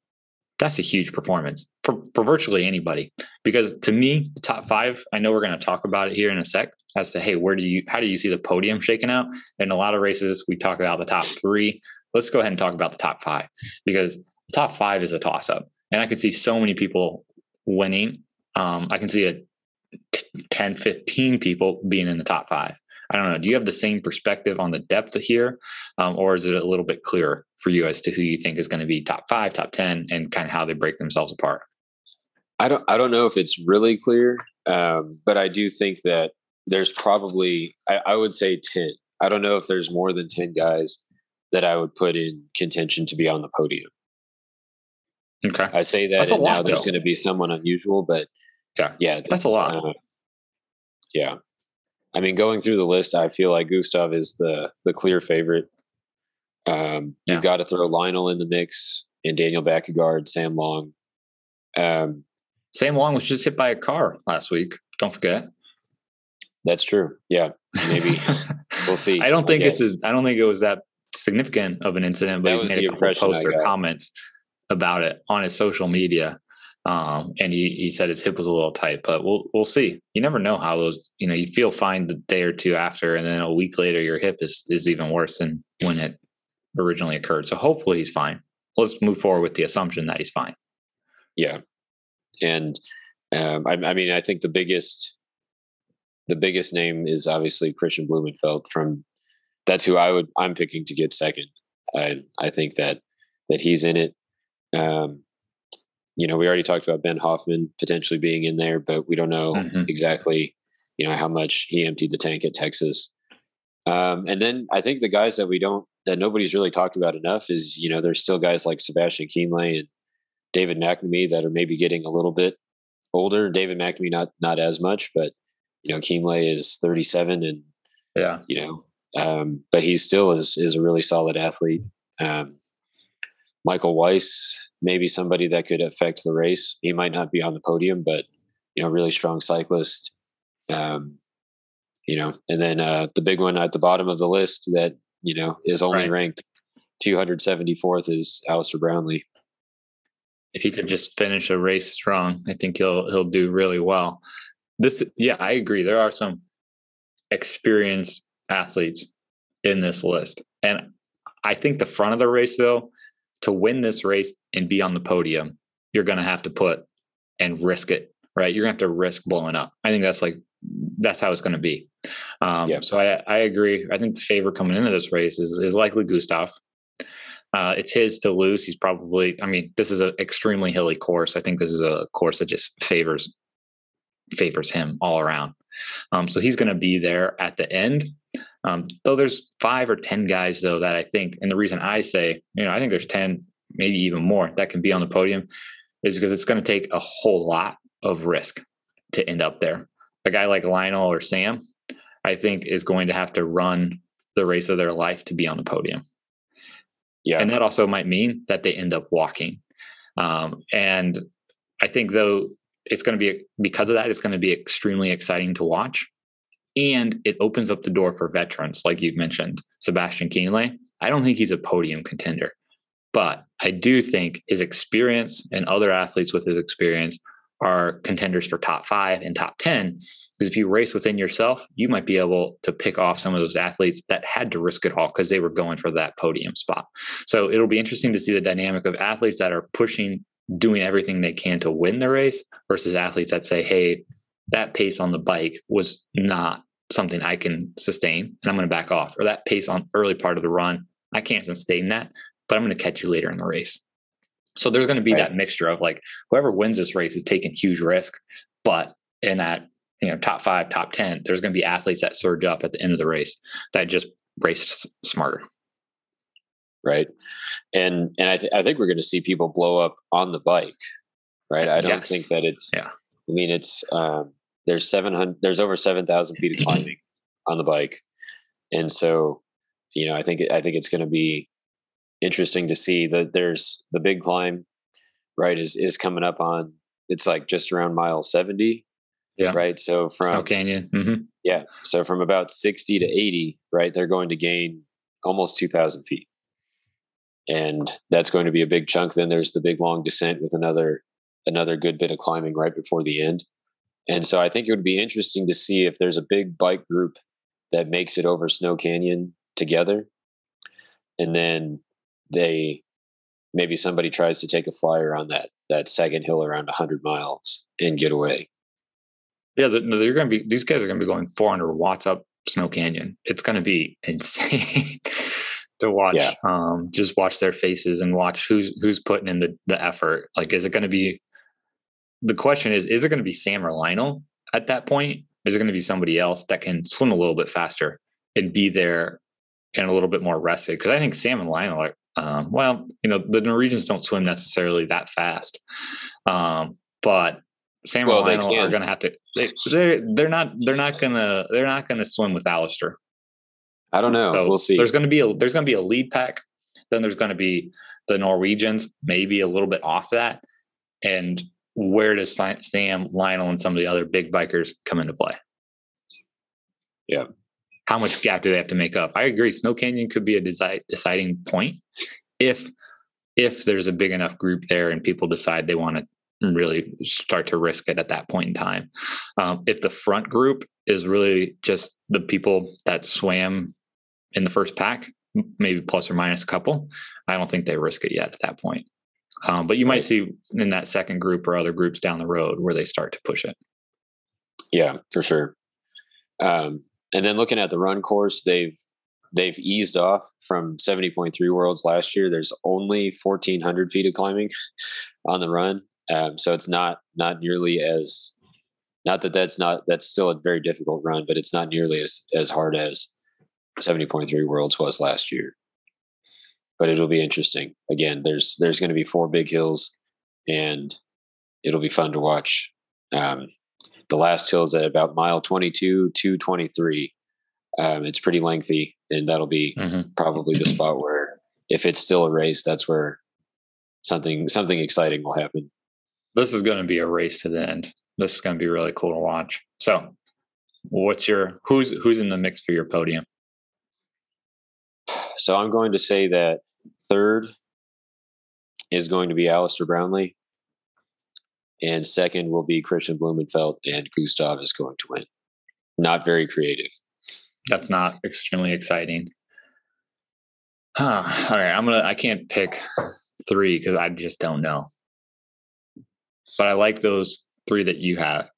that's a huge performance for, for virtually anybody. Because to me, the top five, I know we're going to talk about it here in a sec as to, hey, where do you, how do you see the podium shaking out? In a lot of races, we talk about the top three. Let's go ahead and talk about the top five because the top five is a toss up. And I can see so many people winning. Um, I can see a 10, 15 people being in the top five. I don't know. Do you have the same perspective on the depth here, um, or is it a little bit clearer for you as to who you think is going to be top five, top ten, and kind of how they break themselves apart? I don't. I don't know if it's really clear, um, but I do think that there's probably. I, I would say ten. I don't know if there's more than ten guys that I would put in contention to be on the podium. Okay. I say that and lot, now there's going to be someone unusual, but yeah, yeah, that's, that's a lot. Uh, yeah, I mean, going through the list, I feel like Gustav is the the clear favorite. Um, yeah. You've got to throw Lionel in the mix and Daniel Bækkegård, Sam Long. Um, Sam Long was just hit by a car last week. Don't forget. That's true. Yeah, maybe we'll see. I don't think it's as I don't think it was that significant of an incident, but he's made a couple posts or comments about it on his social media. Um, and he, he said his hip was a little tight, but we'll we'll see. You never know how those you know you feel fine the day or two after, and then a week later your hip is is even worse than when it originally occurred. So hopefully he's fine. Let's move forward with the assumption that he's fine. Yeah, and um, I, I mean I think the biggest the biggest name is obviously Kristian Blummenfelt from that's who I would I'm picking to get second. I I think that that he's in it. Um, you know, we already talked about Ben Hoffman potentially being in there, but we don't know mm-hmm. exactly, you know, how much he emptied the tank at Texas. Um, and then I think the guys that we don't, that nobody's really talked about enough is, you know, there's still guys like Sebastian Kienle and David McNamee that are maybe getting a little bit older. David McNamee not not as much, but you know, Kienle is 37 and yeah, you know, um, but he still is is a really solid athlete. Um, Michael Weiss, maybe somebody that could affect the race. He might not be on the podium, but you know, really strong cyclist. Um, you know, and then uh, the big one at the bottom of the list that you know is only right. ranked 274th is Alistair Brownlee. If he could just finish a race strong, I think he'll he'll do really well. This, yeah, I agree. There are some experienced athletes in this list, and I think the front of the race though to win this race and be on the podium, you're going to have to put and risk it, right? You're going to have to risk blowing up. I think that's like, that's how it's going to be. Um, yep. So I, I agree. I think the favorite coming into this race is, is likely Gustav. Uh, it's his to lose. He's probably, I mean, this is an extremely hilly course. I think this is a course that just favors favors him all around. Um, so he's going to be there at the end. Um, though there's five or 10 guys, though, that I think, and the reason I say, you know, I think there's 10, maybe even more that can be on the podium is because it's going to take a whole lot of risk to end up there. A guy like Lionel or Sam, I think, is going to have to run the race of their life to be on the podium. Yeah. And that also might mean that they end up walking. Um, and I think, though, it's going to be because of that, it's going to be extremely exciting to watch and it opens up the door for veterans, like you've mentioned, Sebastian Kienle. I don't think he's a podium contender, but I do think his experience and other athletes with his experience are contenders for top five and top 10. Because if you race within yourself, you might be able to pick off some of those athletes that had to risk it all because they were going for that podium spot. So it'll be interesting to see the dynamic of athletes that are pushing, doing everything they can to win the race versus athletes that say, hey, that pace on the bike was not something I can sustain and I'm going to back off. Or that pace on early part of the run, I can't sustain that, but I'm going to catch you later in the race. So there's going to be right. that mixture of like whoever wins this race is taking huge risk, but in that you know top five, top ten, there's going to be athletes that surge up at the end of the race that just race smarter. Right, and and I, th- I think we're going to see people blow up on the bike. Right, I don't yes. think that it's. Yeah, I mean it's um, there's 700 there's over 7000 feet of climbing on the bike and so you know i think i think it's going to be interesting to see that there's the big climb right is is coming up on it's like just around mile 70 yeah right so from Snow canyon mm-hmm. yeah so from about 60 to 80 right they're going to gain almost 2000 feet and that's going to be a big chunk. Then there's the big long descent with another another good bit of climbing right before the end. And so I think it would be interesting to see if there's a big bike group that makes it over Snow Canyon together. And then they maybe somebody tries to take a flyer on that that second hill around 100 miles and get away. Yeah, they're going to be these guys are going to be going 400 watts up Snow Canyon. It's going to be insane to watch. Yeah. Um, just watch their faces and watch who's who's putting in the the effort. Like, is it going to be? The question is, is it going to be Sam or Lionel at that point? Is it going to be somebody else that can swim a little bit faster and be there and a little bit more rested? Because I think Sam and Lionel are, um, well, you know, the Norwegians don't swim necessarily that fast, um, but Sam well, and Lionel are going to have to. They, they're they're not they're not gonna they're not gonna swim with Alistair. I don't know. So we'll see. There's going to be a there's going to be a lead pack. Then there's going to be the Norwegians, maybe a little bit off that, and where does Sam, Lionel, and some of the other big bikers come into play? Yeah. How much gap do they have to make up? I agree. Snow Canyon could be a deci- deciding point if if there's a big enough group there and people decide they want to really start to risk it at that point in time. Um, if the front group is really just the people that swam in the first pack, maybe plus or minus a couple, I don't think they risk it yet at that point. Um, but you might see in that second group or other groups down the road where they start to push it. Yeah, for sure. Um, and then looking at the run course, they've they've eased off from 70.3 worlds last year. There's only 1,400 feet of climbing on the run, um, so it's not not nearly as not that that's not that's still a very difficult run, but it's not nearly as as hard as 70.3 worlds was last year but it'll be interesting. Again, there's there's going to be four big hills, and it'll be fun to watch. Um, the last hill is at about mile 22 to 23. Um, it's pretty lengthy, and that'll be mm-hmm. probably the spot where, if it's still a race, that's where something something exciting will happen. This is going to be a race to the end. This is going to be really cool to watch. So, what's your who's who's in the mix for your podium? So I'm going to say that third is going to be Alistair Brownlee. And second will be Kristian Blummenfelt, and Gustav is going to win. Not very creative. That's not extremely exciting. Huh. All right, I'm gonna. I can't pick three because I just don't know. But I like those three that you have.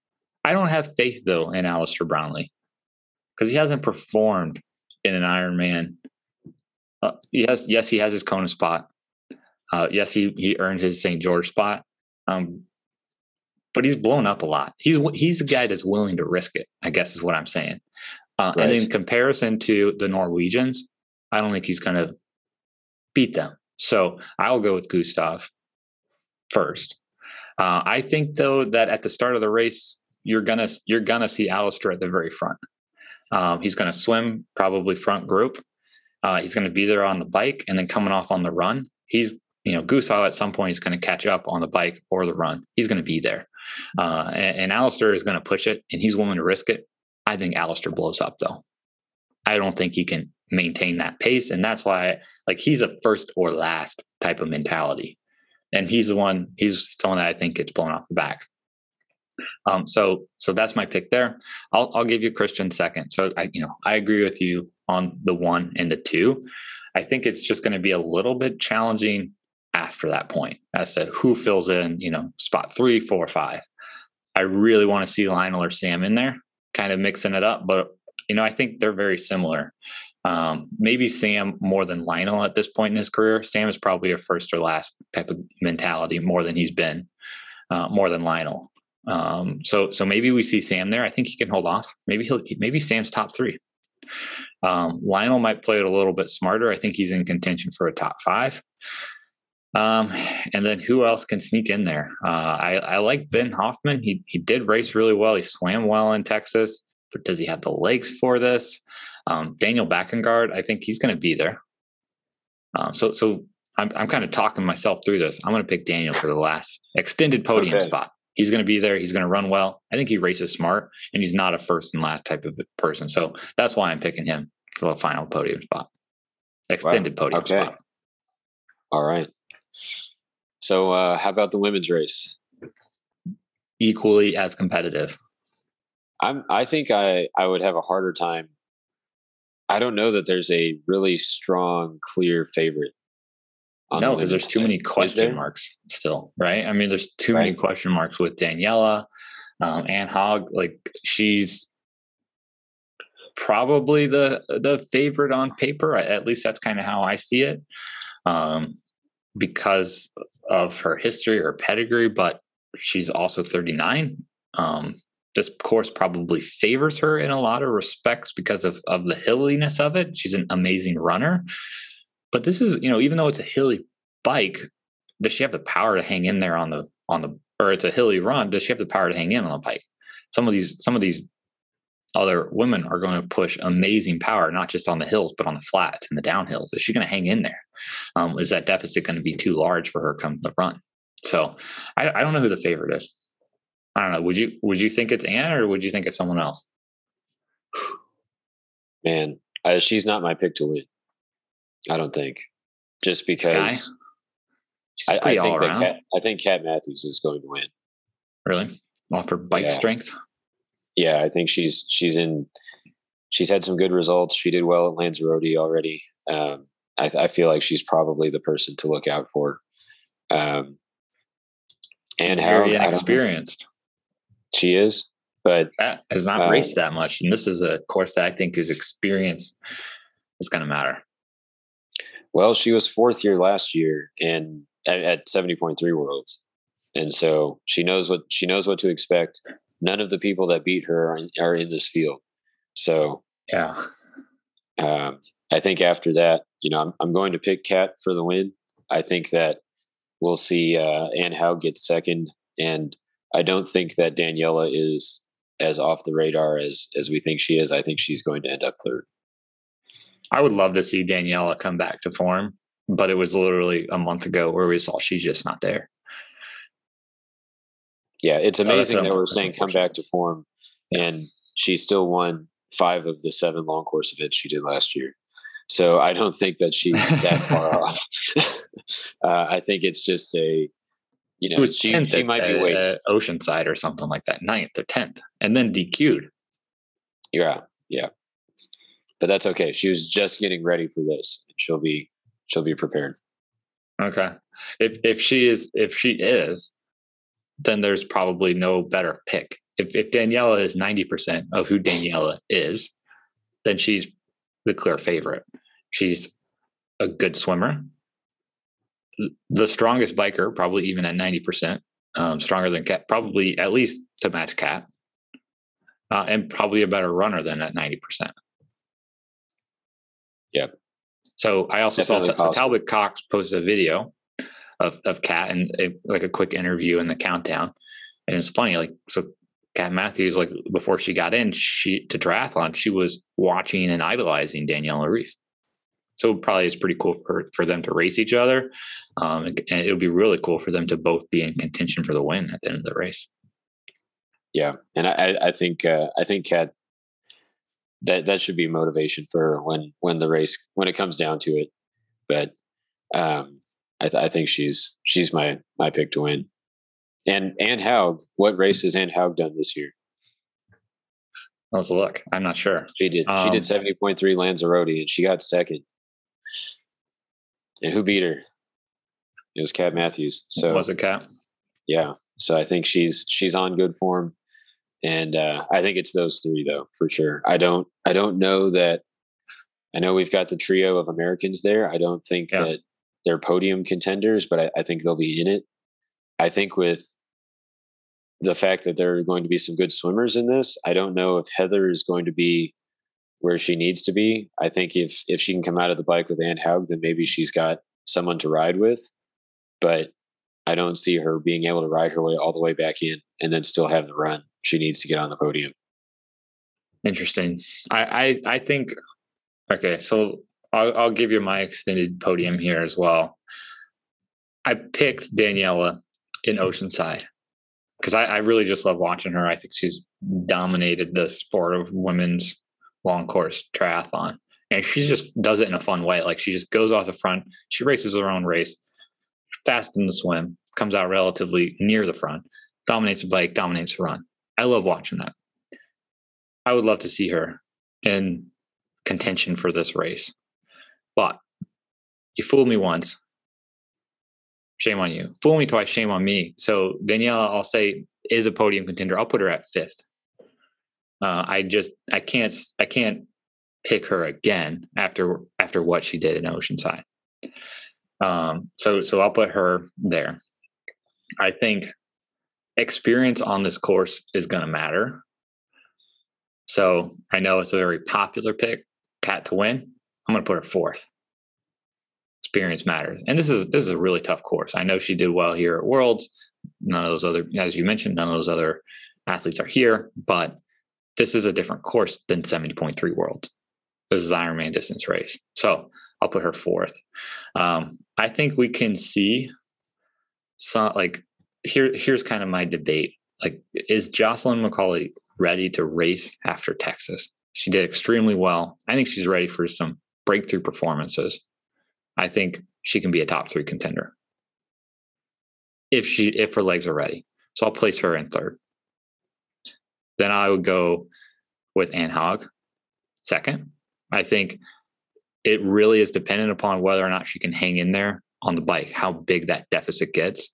I don't have faith though in Alistair Brownlee because he hasn't performed in an Ironman uh, yes, yes, he has his Kona spot. Uh, yes, he he earned his St. George spot. Um, but he's blown up a lot. He's he's a guy that's willing to risk it. I guess is what I'm saying. Uh, right. And in comparison to the Norwegians, I don't think he's going to beat them. So I'll go with Gustav first. Uh, I think though that at the start of the race, you're gonna you're gonna see Alistair at the very front. Um, he's going to swim probably front group, uh, he's going to be there on the bike and then coming off on the run. He's, you know, Gustav at some point is going to catch up on the bike or the run. He's going to be there. Uh, and, and Alistair is going to push it and he's willing to risk it. I think Alistair blows up though. I don't think he can maintain that pace. And that's why, like, he's a first or last type of mentality. And he's the one, he's someone that I think gets blown off the back. Um, so, so that's my pick there. I'll, I'll give you Christian second. So I, you know, I agree with you on the one and the two. I think it's just going to be a little bit challenging after that point as to who fills in, you know, spot three, four, five. I really want to see Lionel or Sam in there, kind of mixing it up. But, you know, I think they're very similar. Um, maybe Sam more than Lionel at this point in his career. Sam is probably a first or last type of mentality more than he's been, uh, more than Lionel. Um, so so maybe we see Sam there. I think he can hold off. Maybe he'll maybe Sam's top three. Um, Lionel might play it a little bit smarter. I think he's in contention for a top five. Um, and then who else can sneak in there? Uh, I, I like Ben Hoffman. He he did race really well. He swam well in Texas, but does he have the legs for this? Um, Daniel Bækkegård, I think he's going to be there. Uh, so so I'm I'm kind of talking myself through this. I'm going to pick Daniel for the last extended podium okay. spot. He's going to be there. He's going to run well. I think he races smart, and he's not a first and last type of person. So that's why I'm picking him for the final podium spot, extended wow. podium okay. spot. All right. So, uh, how about the women's race? Equally as competitive. I'm. I think I I would have a harder time. I don't know that there's a really strong, clear favorite. No, because there's too many question marks still, right? I mean, there's too right. many question marks with Daniela, um, Anne Haug. Like she's probably the the favorite on paper. At least that's kind of how I see it, um, because of her history or pedigree. But she's also 39. Um, this course probably favors her in a lot of respects because of of the hilliness of it. She's an amazing runner, but this is you know even though it's a hilly bike, does she have the power to hang in there on the on the or it's a hilly run? Does she have the power to hang in on the bike? Some of these some of these other women are going to push amazing power, not just on the hills, but on the flats and the downhills. Is she going to hang in there? Um, is that deficit going to be too large for her come the run? So I, I don't know who the favorite is. I don't know. Would you would you think it's Anne or would you think it's someone else? Man, she's not my pick to win. I don't think, just because I, I, think that Kat, I think Kat Matthews is going to win. Really, off her bike yeah. strength yeah, I think she's she's in. She's had some good results. She did well at Lanzarote already. Um, I, I, feel like she's probably the person to look out for. Um, and she's how inexperienced she is, but has not uh, raced that much. And this is a course that I think is experience is going to matter. Well, she was fourth year last year and at, at 70.3 worlds. And so she knows what she knows what to expect none of the people that beat her are in, are in this field. So yeah, um, I think after that, you know, I'm, I'm going to pick Kat for the win. I think that we'll see uh, Anne Haug get second, and I don't think that Daniela is as off the radar as as we think she is. I think she's going to end up third. I would love to see Daniela come back to form, but it was literally a month ago where we saw she's just not there yeah, it's so amazing that we're saying come back to form, and she still won five of the seven long course events she did last year. So I don't think that she's that far off. uh, I think it's just a, you know, she, she might be waiting. Uh, Oceanside or something like that, ninth or tenth, and then DQ'd. Yeah, yeah, but that's okay. She was just getting ready for this. She'll be she'll be prepared. Okay, if if she is if she is, then there's probably no better pick. If, if Daniela is 90% of who Daniela is, then she's the clear favorite. She's a good swimmer, the strongest biker, probably even at 90%, um, stronger than Kat, probably at least to match Kat, uh, and probably a better runner than at 90%. Yep. So I also Definitely saw so Talbot Cox posted a video of of Kat and a, like a quick interview in the countdown. And it's funny, like so Kat Matthews, like before she got in, she to triathlon, she was watching and idolizing Daniela Ryf. So probably it's pretty cool for for them to race each other, um, and, and it would be really cool for them to both be in contention for the win at the end of the race. Yeah, and I I think uh, I think Kat that that should be motivation for when when the race when it comes down to it. But um, I, th- I think she's she's my my pick to win. And Anne Haug, what race has Anne Haug done this year? Let's look. I'm not sure. She did. Um, she did um, seventy point three Lanzarote, and she got second. And who beat her? It was Kat Matthews. So was it Kat? Yeah. So I think she's she's on good form, and uh, I think it's those three though for sure. I don't I don't know that. I know we've got the trio of Americans there. I don't think yeah. that they're podium contenders, but I, I think they'll be in it. I think with the fact that there are going to be some good swimmers in this, I don't know if Heather is going to be where she needs to be. I think if if she can come out of the bike with Anne Haug, then maybe she's got someone to ride with. But I don't see her being able to ride her way all the way back in and then still have the run. She needs to get on the podium. Interesting. I I, I think okay, so I'll, I'll give you my extended podium here as well. I picked Daniela in Oceanside because I, I, really just love watching her. I think she's dominated the sport of women's long course triathlon. and she just does it in a fun way. Like she just goes off the front, she races her own race, fast in the swim, comes out relatively near the front, dominates the bike, dominates the run. I love watching that. I would love to see her in contention for this race. But you fooled me once. Shame on you. Fool me twice, shame on me. So Daniela, I'll say, is a podium contender. I'll put her at fifth. Uh, I just I can't I can't pick her again after after what she did in Oceanside. Um, so so I'll put her there. I think experience on this course is going to matter. So I know it's a very popular pick, Kat to win. I'm going to put her fourth. Experience matters, and this is this is a really tough course. I know she did well here at Worlds. None of those other, as you mentioned, none of those other athletes are here, but this is a different course than 70.3 Worlds. This is Ironman distance race. So I'll put her fourth. Um, I think we can see some like here. Here's kind of my debate. Like, is Jocelyn McCauley ready to race after Texas? She did extremely well. I think she's ready for some breakthrough performances. I think she can be a top three contender if she if her legs are ready. So I'll place her in third. Then I would go with Anne Haug second. I think it really is dependent upon whether or not she can hang in there on the bike, how big that deficit gets.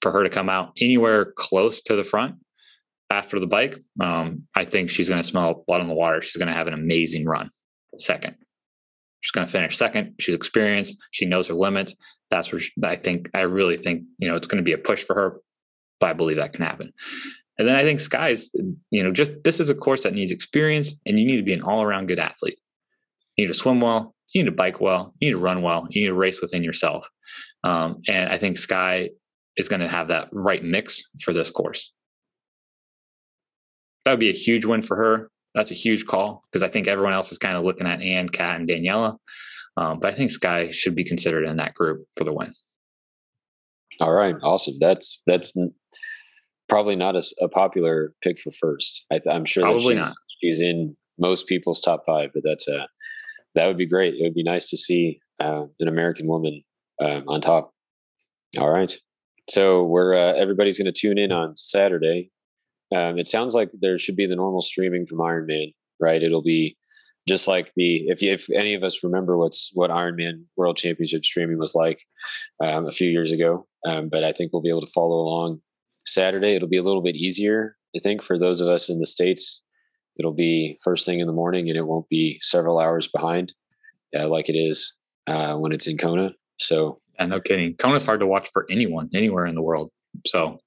For her to come out anywhere close to the front after the bike, um, I think she's going to smell blood on the water. She's going to have an amazing run. Second, she's going to finish second. She's experienced. She knows her limits. That's where she, I think. I really think you know it's going to be a push for her, but I believe that can happen. And then I think Skye's, you know, just this is a course that needs experience and you need to be an all around good athlete. You need to swim well, you need to bike well, you need to run well, you need to race within yourself. Um, and I think Skye is going to have that right mix for this course. That would be a huge win for her. That's a huge call because I think everyone else is kind of looking at Anne, Kat, and Daniela. Um, but I think Skye should be considered in that group for the win. All right, awesome. That's that's probably not a, a popular pick for first. I, am sure probably she's, not. She's in most people's top five, but that's a that would be great. It would be nice to see uh, an American woman um, on top. All right, so we're uh, everybody's going to tune in on Saturday. Um, it sounds like there should be the normal streaming from Ironman, right? It'll be just like the if if any of us remember what's what Ironman World Championship streaming was like um, a few years ago, um, but I think we'll be able to follow along Saturday, it'll be a little bit easier, I think, for those of us in the States. It'll be first thing in the morning and it won't be several hours behind uh, like it is uh, when it's in Kona. So, yeah, no kidding. Kona's hard to watch for anyone, anywhere in the world. So,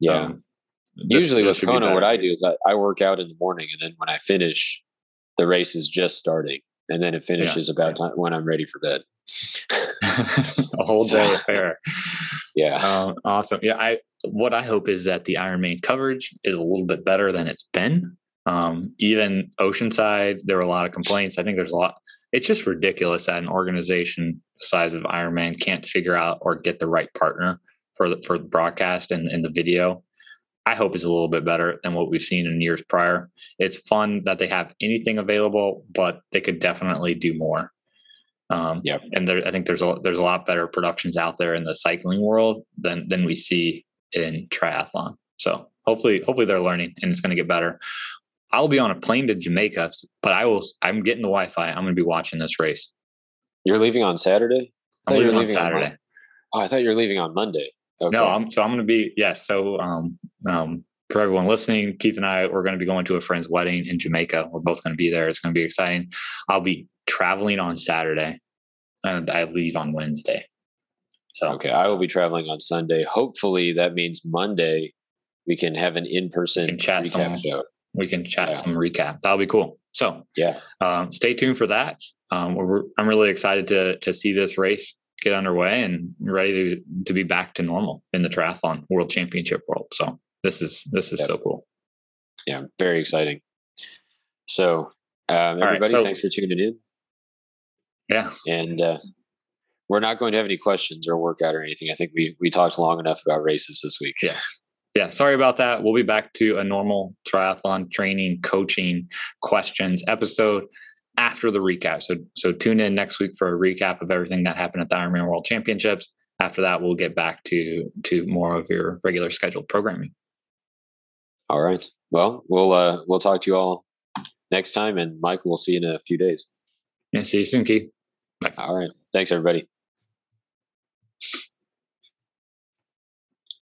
yeah. Um, this, Usually this with Kona, what I do is I, I, work out in the morning and then when I finish, the race is just starting. And then it finishes yeah, about yeah. time when I'm ready for bed. a whole day affair. Yeah. Um, awesome. Yeah. I, what I hope is that the Ironman coverage is a little bit better than it's been. Um, even Oceanside, there were a lot of complaints. I think there's a lot. It's just ridiculous that an organization the size of Ironman can't figure out or get the right partner for the for the broadcast and, and the video. I hope is a little bit better than what we've seen in years prior. It's fun that they have anything available, but they could definitely do more. Um, yeah, and there, I think there's a there's a lot better productions out there in the cycling world than than we see in triathlon. So hopefully, hopefully they're learning and it's going to get better. I'll be on a plane to Jamaica, but I will. I'm getting the Wi-Fi. I'm going to be watching this race. You're leaving on Saturday. I'm leaving, leaving on Saturday. On oh, I thought you were leaving on Monday. Okay. No, I'm, so I'm going to be yes. So um, um, for everyone listening, Keith and I we're going to be going to a friend's wedding in Jamaica. We're both going to be there. It's going to be exciting. I'll be traveling on Saturday, and I leave on Wednesday. So okay, I will be traveling on Sunday. Hopefully, that means Monday we can have an in-person chat recap show. We can chat yeah. some recap. That'll be cool. So yeah, um, stay tuned for that. Um, I'm really excited to to see this race get underway and ready to to be back to normal in the triathlon world championship world. So this is this is yep. so cool. Yeah, very exciting. So um, everybody, right, so, thanks for tuning in. Yeah, and uh, we're not going to have any questions or workout or anything. I think we we talked long enough about races this week. Yes. Yeah, sorry about that. We'll be back to a normal triathlon training, coaching, questions episode. after the recap. So so tune in next week for a recap of everything that happened at the Ironman World Championships. After that, we'll get back to to more of your regular scheduled programming. All right. Well, we'll uh, we'll talk to you all next time, and Michael, we'll see you in a few days. Yeah, see you soon, Keith. Bye. All right. Thanks, everybody.